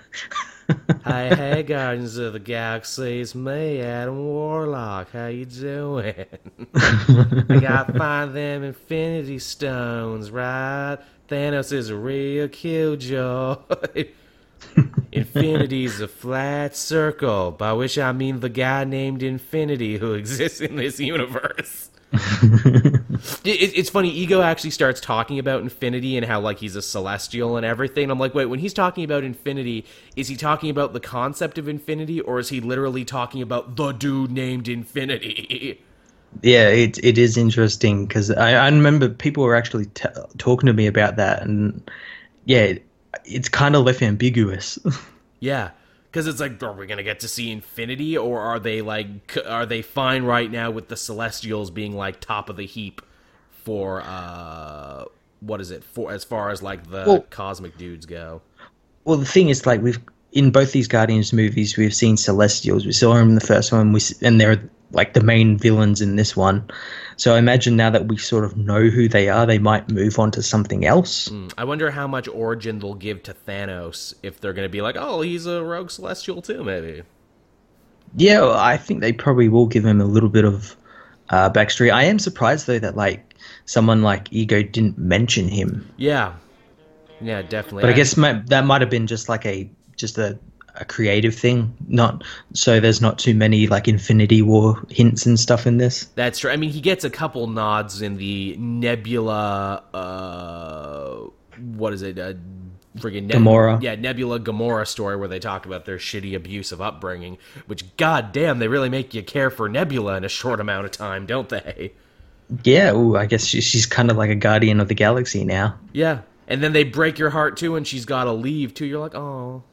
Hi, hey, Guardians of the Galaxy, it's me, Adam Warlock. How you doing? I gotta [laughs] find them Infinity Stones, right? Thanos is a real killjoy. Infinity's a flat circle, by which I mean the guy named Infinity who exists in this universe. It, [laughs] it- it's funny. Ego actually starts talking about infinity and how like he's a celestial and everything. I'm like, wait, when he's talking about infinity, is he talking about the concept of infinity, or is he literally talking about the dude named Infinity? Yeah, it it is interesting because I, I remember people were actually t- talking to me about that, and yeah, it, it's kind of left ambiguous. [laughs] yeah, because it's like, are we gonna get to see infinity, or are they like, are they fine right now with the Celestials being like top of the heap for uh, what is it for as far as like the Well- cosmic dudes go? well, the thing is, like we've in both these Guardians movies, we've seen Celestials. We saw them in the first one, we and they're like the main villains in this one. So I imagine now that we sort of know who they are, they might move on to something else. I wonder how much origin they'll give to Thanos if they're going to be like, oh, he's a rogue celestial too, maybe. Yeah, well, I think they probably will give him a little bit of uh, backstory. I am surprised though that like someone like Ego didn't mention him. Yeah, yeah, definitely. But I guess ma- that might have been just like a just a, a creative thing, not so there's not too many like Infinity War hints and stuff in this. that's true. I mean, he gets a couple nods in the Nebula. Uh, what is it? Uh, friggin' Neb- Gamora. Yeah, Nebula Gamora story where they talk about their shitty abusive upbringing. Which, goddamn, they really make you care for Nebula in a short amount of time, don't they? Yeah, ooh, I guess she, she's kind of like a guardian of the galaxy now. Yeah. And then they break your heart too, and she's got to leave too. You're like, oh.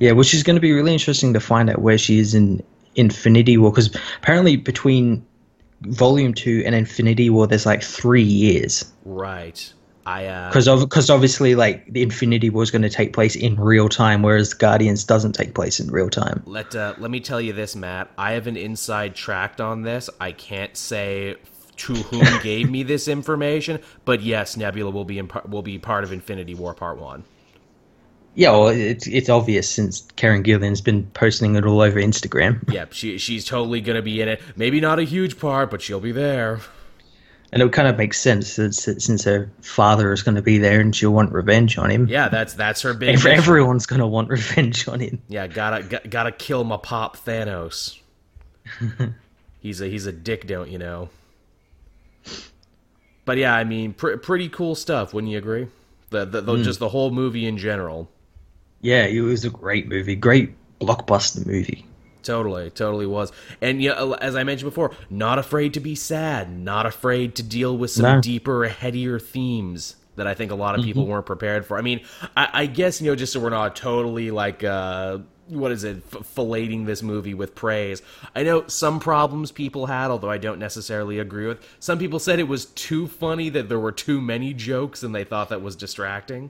Yeah, which is going to be really interesting to find out where she is in Infinity War because apparently between Volume Two and Infinity War, there's like three years. Right. I uh Because because obviously like the Infinity War is going to take place in real time, whereas Guardians doesn't take place in real time. let uh, let me tell you this, Matt. I have an inside tract on this. I can't say to whom [laughs] gave me this information, but yes, Nebula will be in will be part of Infinity War Part One. Yeah, well, it's it's obvious since Karen Gillan's been posting it all over Instagram, [laughs] Yep, she she's totally gonna be in it. Maybe not a huge part, but she'll be there. and it kind of makes sense that, since since her father is going to be there and she'll want revenge on him. Yeah, that's that's her big. Ev- everyone's going to want [laughs] revenge on him. Yeah, gotta got, gotta kill my pop Thanos. [laughs] he's a he's a dick, don't you know? But yeah, I mean, pr- pretty cool stuff. Wouldn't you agree? The, the, the hmm. just the whole movie in general. Yeah, it was a great movie, great blockbuster movie. Totally, totally was. And yeah, as I mentioned before, not afraid to be sad, not afraid to deal with some No. deeper, headier themes. that I think a lot of people weren't prepared for. I mean, I, I guess you know, just so we're not totally like. Uh, what is it f- filleting this movie with praise i know some problems people had although i don't necessarily agree with some people said it was too funny that there were too many jokes and they thought that was distracting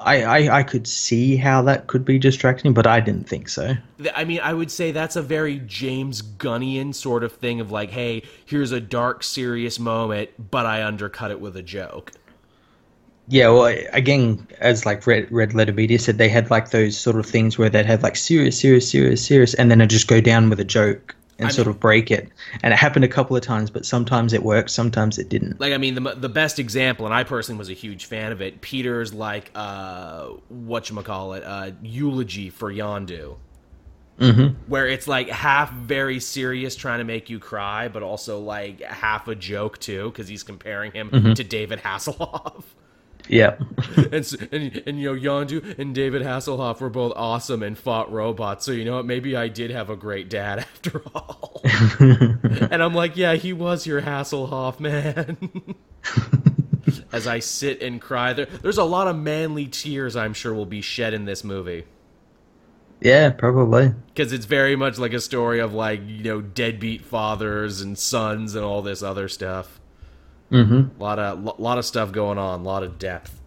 I, I I could see how that could be distracting, but I didn't think so. I mean, I would say that's a very James Gunnian sort of thing of like, hey, here's a dark, serious moment, but I undercut it with a joke. Yeah, well, again, as like Red, Red Letter Media said, they had like those sort of things where they'd have like serious, serious, serious, serious, and then it'd just go down with a joke and I sort mean- of break it. And it happened a couple of times, but sometimes it worked, sometimes it didn't. Like, I mean, the the best example, and I personally was a huge fan of it. Peter's like, uh, what you call it, uh, eulogy for Yondu. Mm-hmm. Where it's like half very serious, trying to make you cry, but also like half a joke too, because he's comparing him to David Hasselhoff. [laughs] Yeah, [laughs] and, and and you know Yondu and David Hasselhoff were both awesome and fought robots. So you know what? Maybe I did have a great dad [laughs] after all. [laughs] and I'm like, yeah, he was your Hasselhoff man. As I sit and cry, there, there's a lot of manly tears I'm sure will be shed in this movie yeah, probably. because it's very much like a story of like you know deadbeat fathers and sons and all this other stuff. Mm-hmm. A lot of lo- lot of stuff going on, a lot of depth.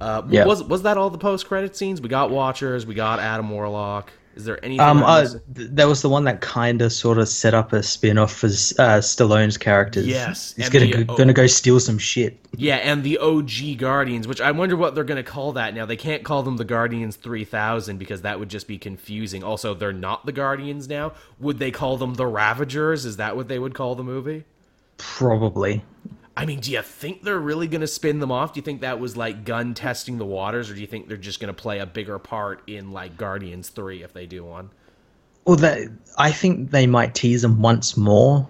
Uh, Yeah. Was was that all the post credit scenes? We got Watchers, we got Adam Warlock. Is there anything? Um, uh, that was the one that kind of sort of set up a spin off for uh, Stallone's characters. Yes, he's gonna the- go, gonna go steal some shit. yeah, and the OG Guardians, which I wonder what they're going to call that now. They can't call them the Guardians 3000 because that would just be confusing. Also, they're not the Guardians now. Would they call them the Ravagers? Is that what they would call the movie? Probably. I mean, do you think they're really going to spin them off? Do you think that was like Gunn testing the waters, or do you think they're just going to play a bigger part in like Guardians 3 if they do one? Well, that I think they might tease them once more,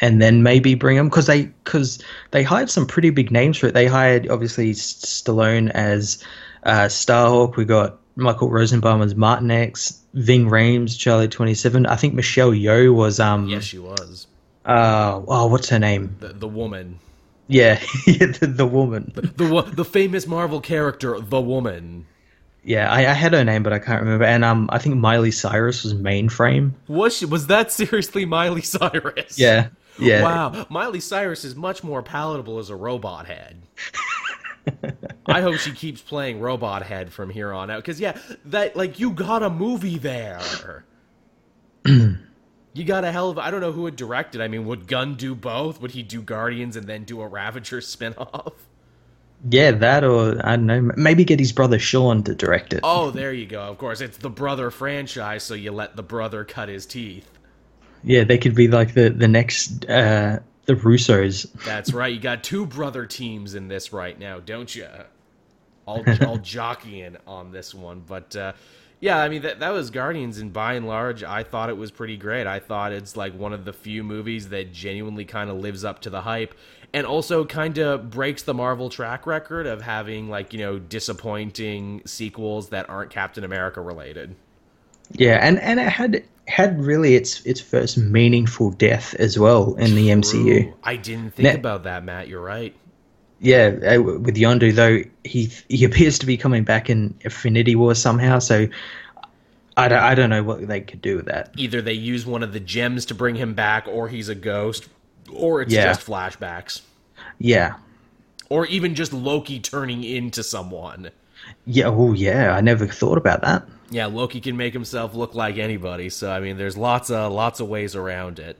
and then maybe bring them because they because they hired some pretty big names for it. They hired obviously Stallone as uh, Starhawk. We got Michael Rosenbaum as Martinex, Ving Rhames, Charlie Twenty Seven. I think Michelle Yeoh was um Yes, she was. uh oh what's her name? The, the woman. [laughs] Yeah, the, the woman. The, wo- the famous Marvel character, the woman. Yeah, I, I had her name, but I can't remember. And um, I think Miley Cyrus was Mainframe. Was she, was that seriously Miley Cyrus? Yeah, yeah. Wow, Miley Cyrus is much more palatable as a robot head. I hope she keeps playing robot head from here on out. Because yeah, that like you got a movie there. [clears throat] you got a hell of. I don't know who would direct it. I mean, would Gunn do both? Would he do Guardians and then do a Ravager [laughs] spinoff? Yeah, that or I don't know. Maybe get his brother Sean to direct it. Oh, [laughs] there you go. Of course, it's the brother franchise, so you let the brother cut his teeth. Yeah, they could be like the the next uh the Russos. That's right. You got two brother teams in this right now, don't you? All, [laughs] all jockeying on this one, but uh, yeah, I mean that that was Guardians, and by and large, I thought it was pretty great. I thought it's like one of the few movies that genuinely kind of lives up to the hype, and also kind of breaks the Marvel track record of having like you know disappointing sequels that aren't Captain America related. Yeah, and and it had had really its its first meaningful death as well in the MCU. I didn't think Ne- about that, Matt. You're right. Yeah, uh, with Yondu though, he he [laughs] appears to be coming back in Infinity War somehow. So I don't, I don't know what they could do with that. either they use one of the gems to bring him back or he's a ghost or it's Yeah. just flashbacks Yeah, or even just loki turning into someone yeah, oh yeah. I never thought about that. yeah loki can make himself look like anybody so i mean there's lots of lots of ways around it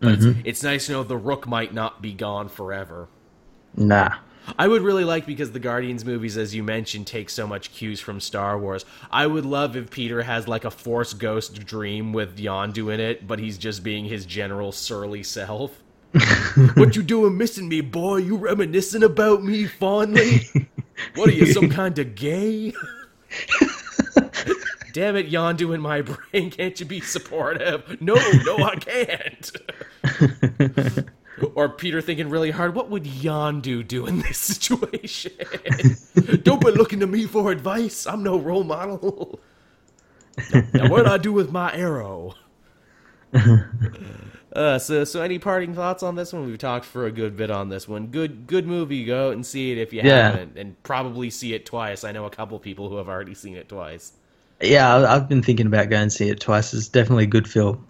but it's, it's nice to know the rook might not be gone forever Nah. I would really like because the Guardians movies, as you mentioned, take so much cues from Star Wars. I would love if Peter has like a Force Ghost dream with Yondu in it, but he's just being his general surly self. [laughs] what you doing missing me, boy? You reminiscing about me fondly? what are you, some [laughs] kind of gay? [laughs] Damn it, Yondu in my brain, can't you be supportive? No, no, I can't. [laughs] Or Peter thinking really hard, what would Yondu do in this [laughs] situation? [laughs] Don't be looking to me for advice. I'm no role model. now, what'd I do with my arrow? Uh, so, so any parting thoughts on this one? We've talked for a good bit on this one. Good, good movie. Go out and see it if you Yeah. haven't, and probably see it twice. I know a couple people who have already seen it twice. Yeah, I've been thinking about going to see it twice. It's definitely a good film.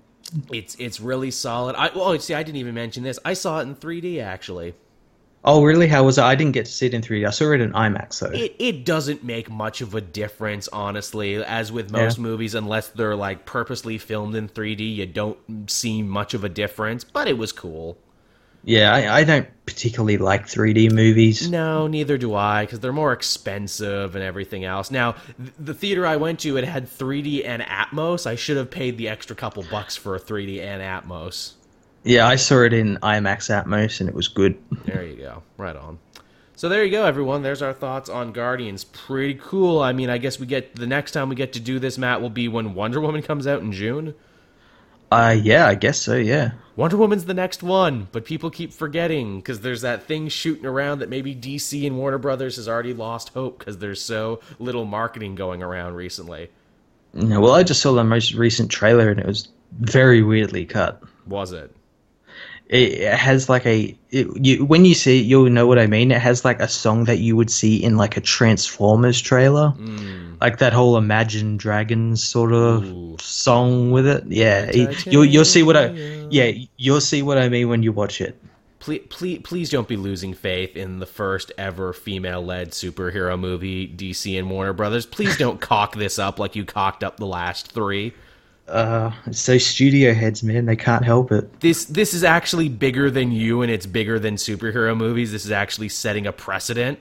It's it's really solid. I oh, see, I didn't even mention this. I saw it in 3D actually. Oh, really? How was it? I didn't get to see it in 3D. I saw it in IMAX, though. It it doesn't make much of a difference, honestly. As with most Yeah. movies, unless they're like purposely filmed in 3D, you don't see much of a difference. But it was cool. Yeah, I, I don't particularly like 3D movies. No, neither do I, because they're more expensive and everything else. Now, th- the theater I went to, it had 3D and Atmos. I should have paid the extra couple bucks for a 3D and Atmos. Yeah, I saw it in IMAX Atmos, and it was good. There you go. Right on. So there you go, everyone. There's our thoughts on Guardians. Pretty cool. I mean, I guess we get the next time we get to do this, Matt, will be when Wonder Woman comes out in June. Uh, yeah, I guess so. Yeah. Wonder Woman's the next one, but people keep forgetting because there's that thing shooting around that maybe DC and Warner Brothers has already lost hope because there's so little marketing going around recently. No, well, I just saw the most recent trailer, and it was very weirdly cut. Was it? It, it has like a it, you, when you see it, you'll know what I mean. It has like a song that you would see in like a Transformers trailer, mm. like that whole Imagine Dragons sort of Ooh. song with it. Yeah, it- you'll you'll see what I yeah you'll see what I mean when you watch it. Please, please, please don't be losing faith in the first ever female-led superhero movie, DC and Warner Brothers. Please don't [laughs] cock this up like you cocked up the last three. Uh, it's so studio heads, man, they can't help it. This this is actually bigger than you, and it's bigger than superhero movies. This is actually setting a precedent.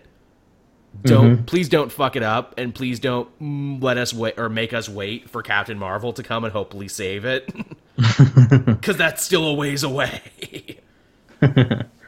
Don't please don't fuck it up, and please don't mm, let us wait or make us wait for Captain Marvel to come and hopefully save it, [laughs] [laughs] because that's still a ways away. [laughs]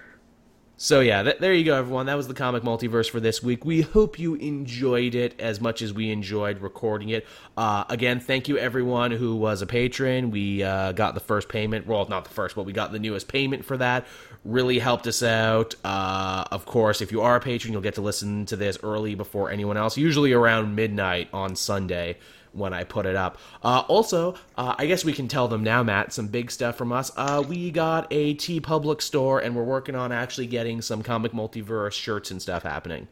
So yeah, th- there you go, everyone. That was the comic multiverse for this week. We hope you enjoyed it as much as we enjoyed recording it. Uh, again, thank you everyone who was a patron. We uh, got the first payment. Well, not the first, but we got the newest payment for that. Really helped us out. Uh, of course, if you are a patron, you'll get to listen to this early before anyone else. Usually around midnight on Sunday when I put it up. Uh, also, uh, I guess we can tell them now, Matt, some big stuff from us. Uh, we got a TeePublic store, and we're working on actually getting some comic multiverse shirts and stuff happening.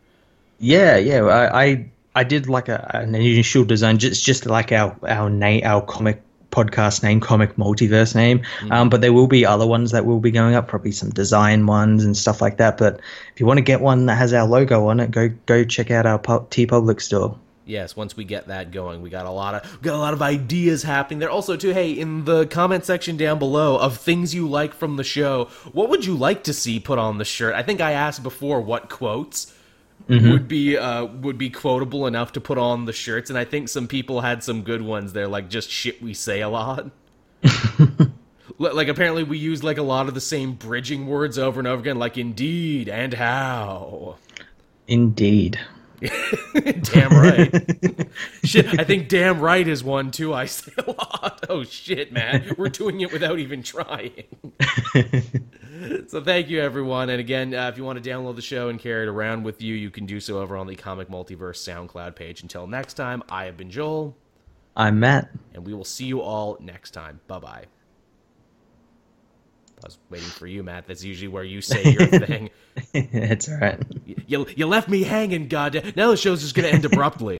Yeah, yeah. I I, I did like a, an initial design, just just like our our name, our comic podcast name, comic multiverse name. Um, but there will be other ones that will be going up, probably some design ones and stuff like that. But if you want to get one that has our logo on it, go go check out our TeePublic store. Yes, once we get that going, we got a lot of got a lot of ideas happening there. Also, too, hey, in the comment section down below of things you like from the show, what would you like to see put on the shirt? I think I asked before what quotes would be uh, would be quotable enough to put on the shirts, and I think some people had some good ones there, like just shit we say a lot. [laughs] Like apparently we use like a lot of the same bridging words over and over again, like indeed and how. Indeed. [laughs] damn right. [laughs] shit, I think damn right is one too. I say a lot. [laughs] Oh shit, man, we're doing it without even trying. so thank you, everyone. And again, uh, if you want to download the show and carry it around with you, you can do so over on the Comic Multiverse SoundCloud page. Until next time, I have been Joel, I'm Matt. and we will see you all next time. Bye bye. I was waiting for you, Matt. That's usually where you say your [laughs] thing. it's all right. You, you left me hanging, goddamn. Now the show's just going to end abruptly.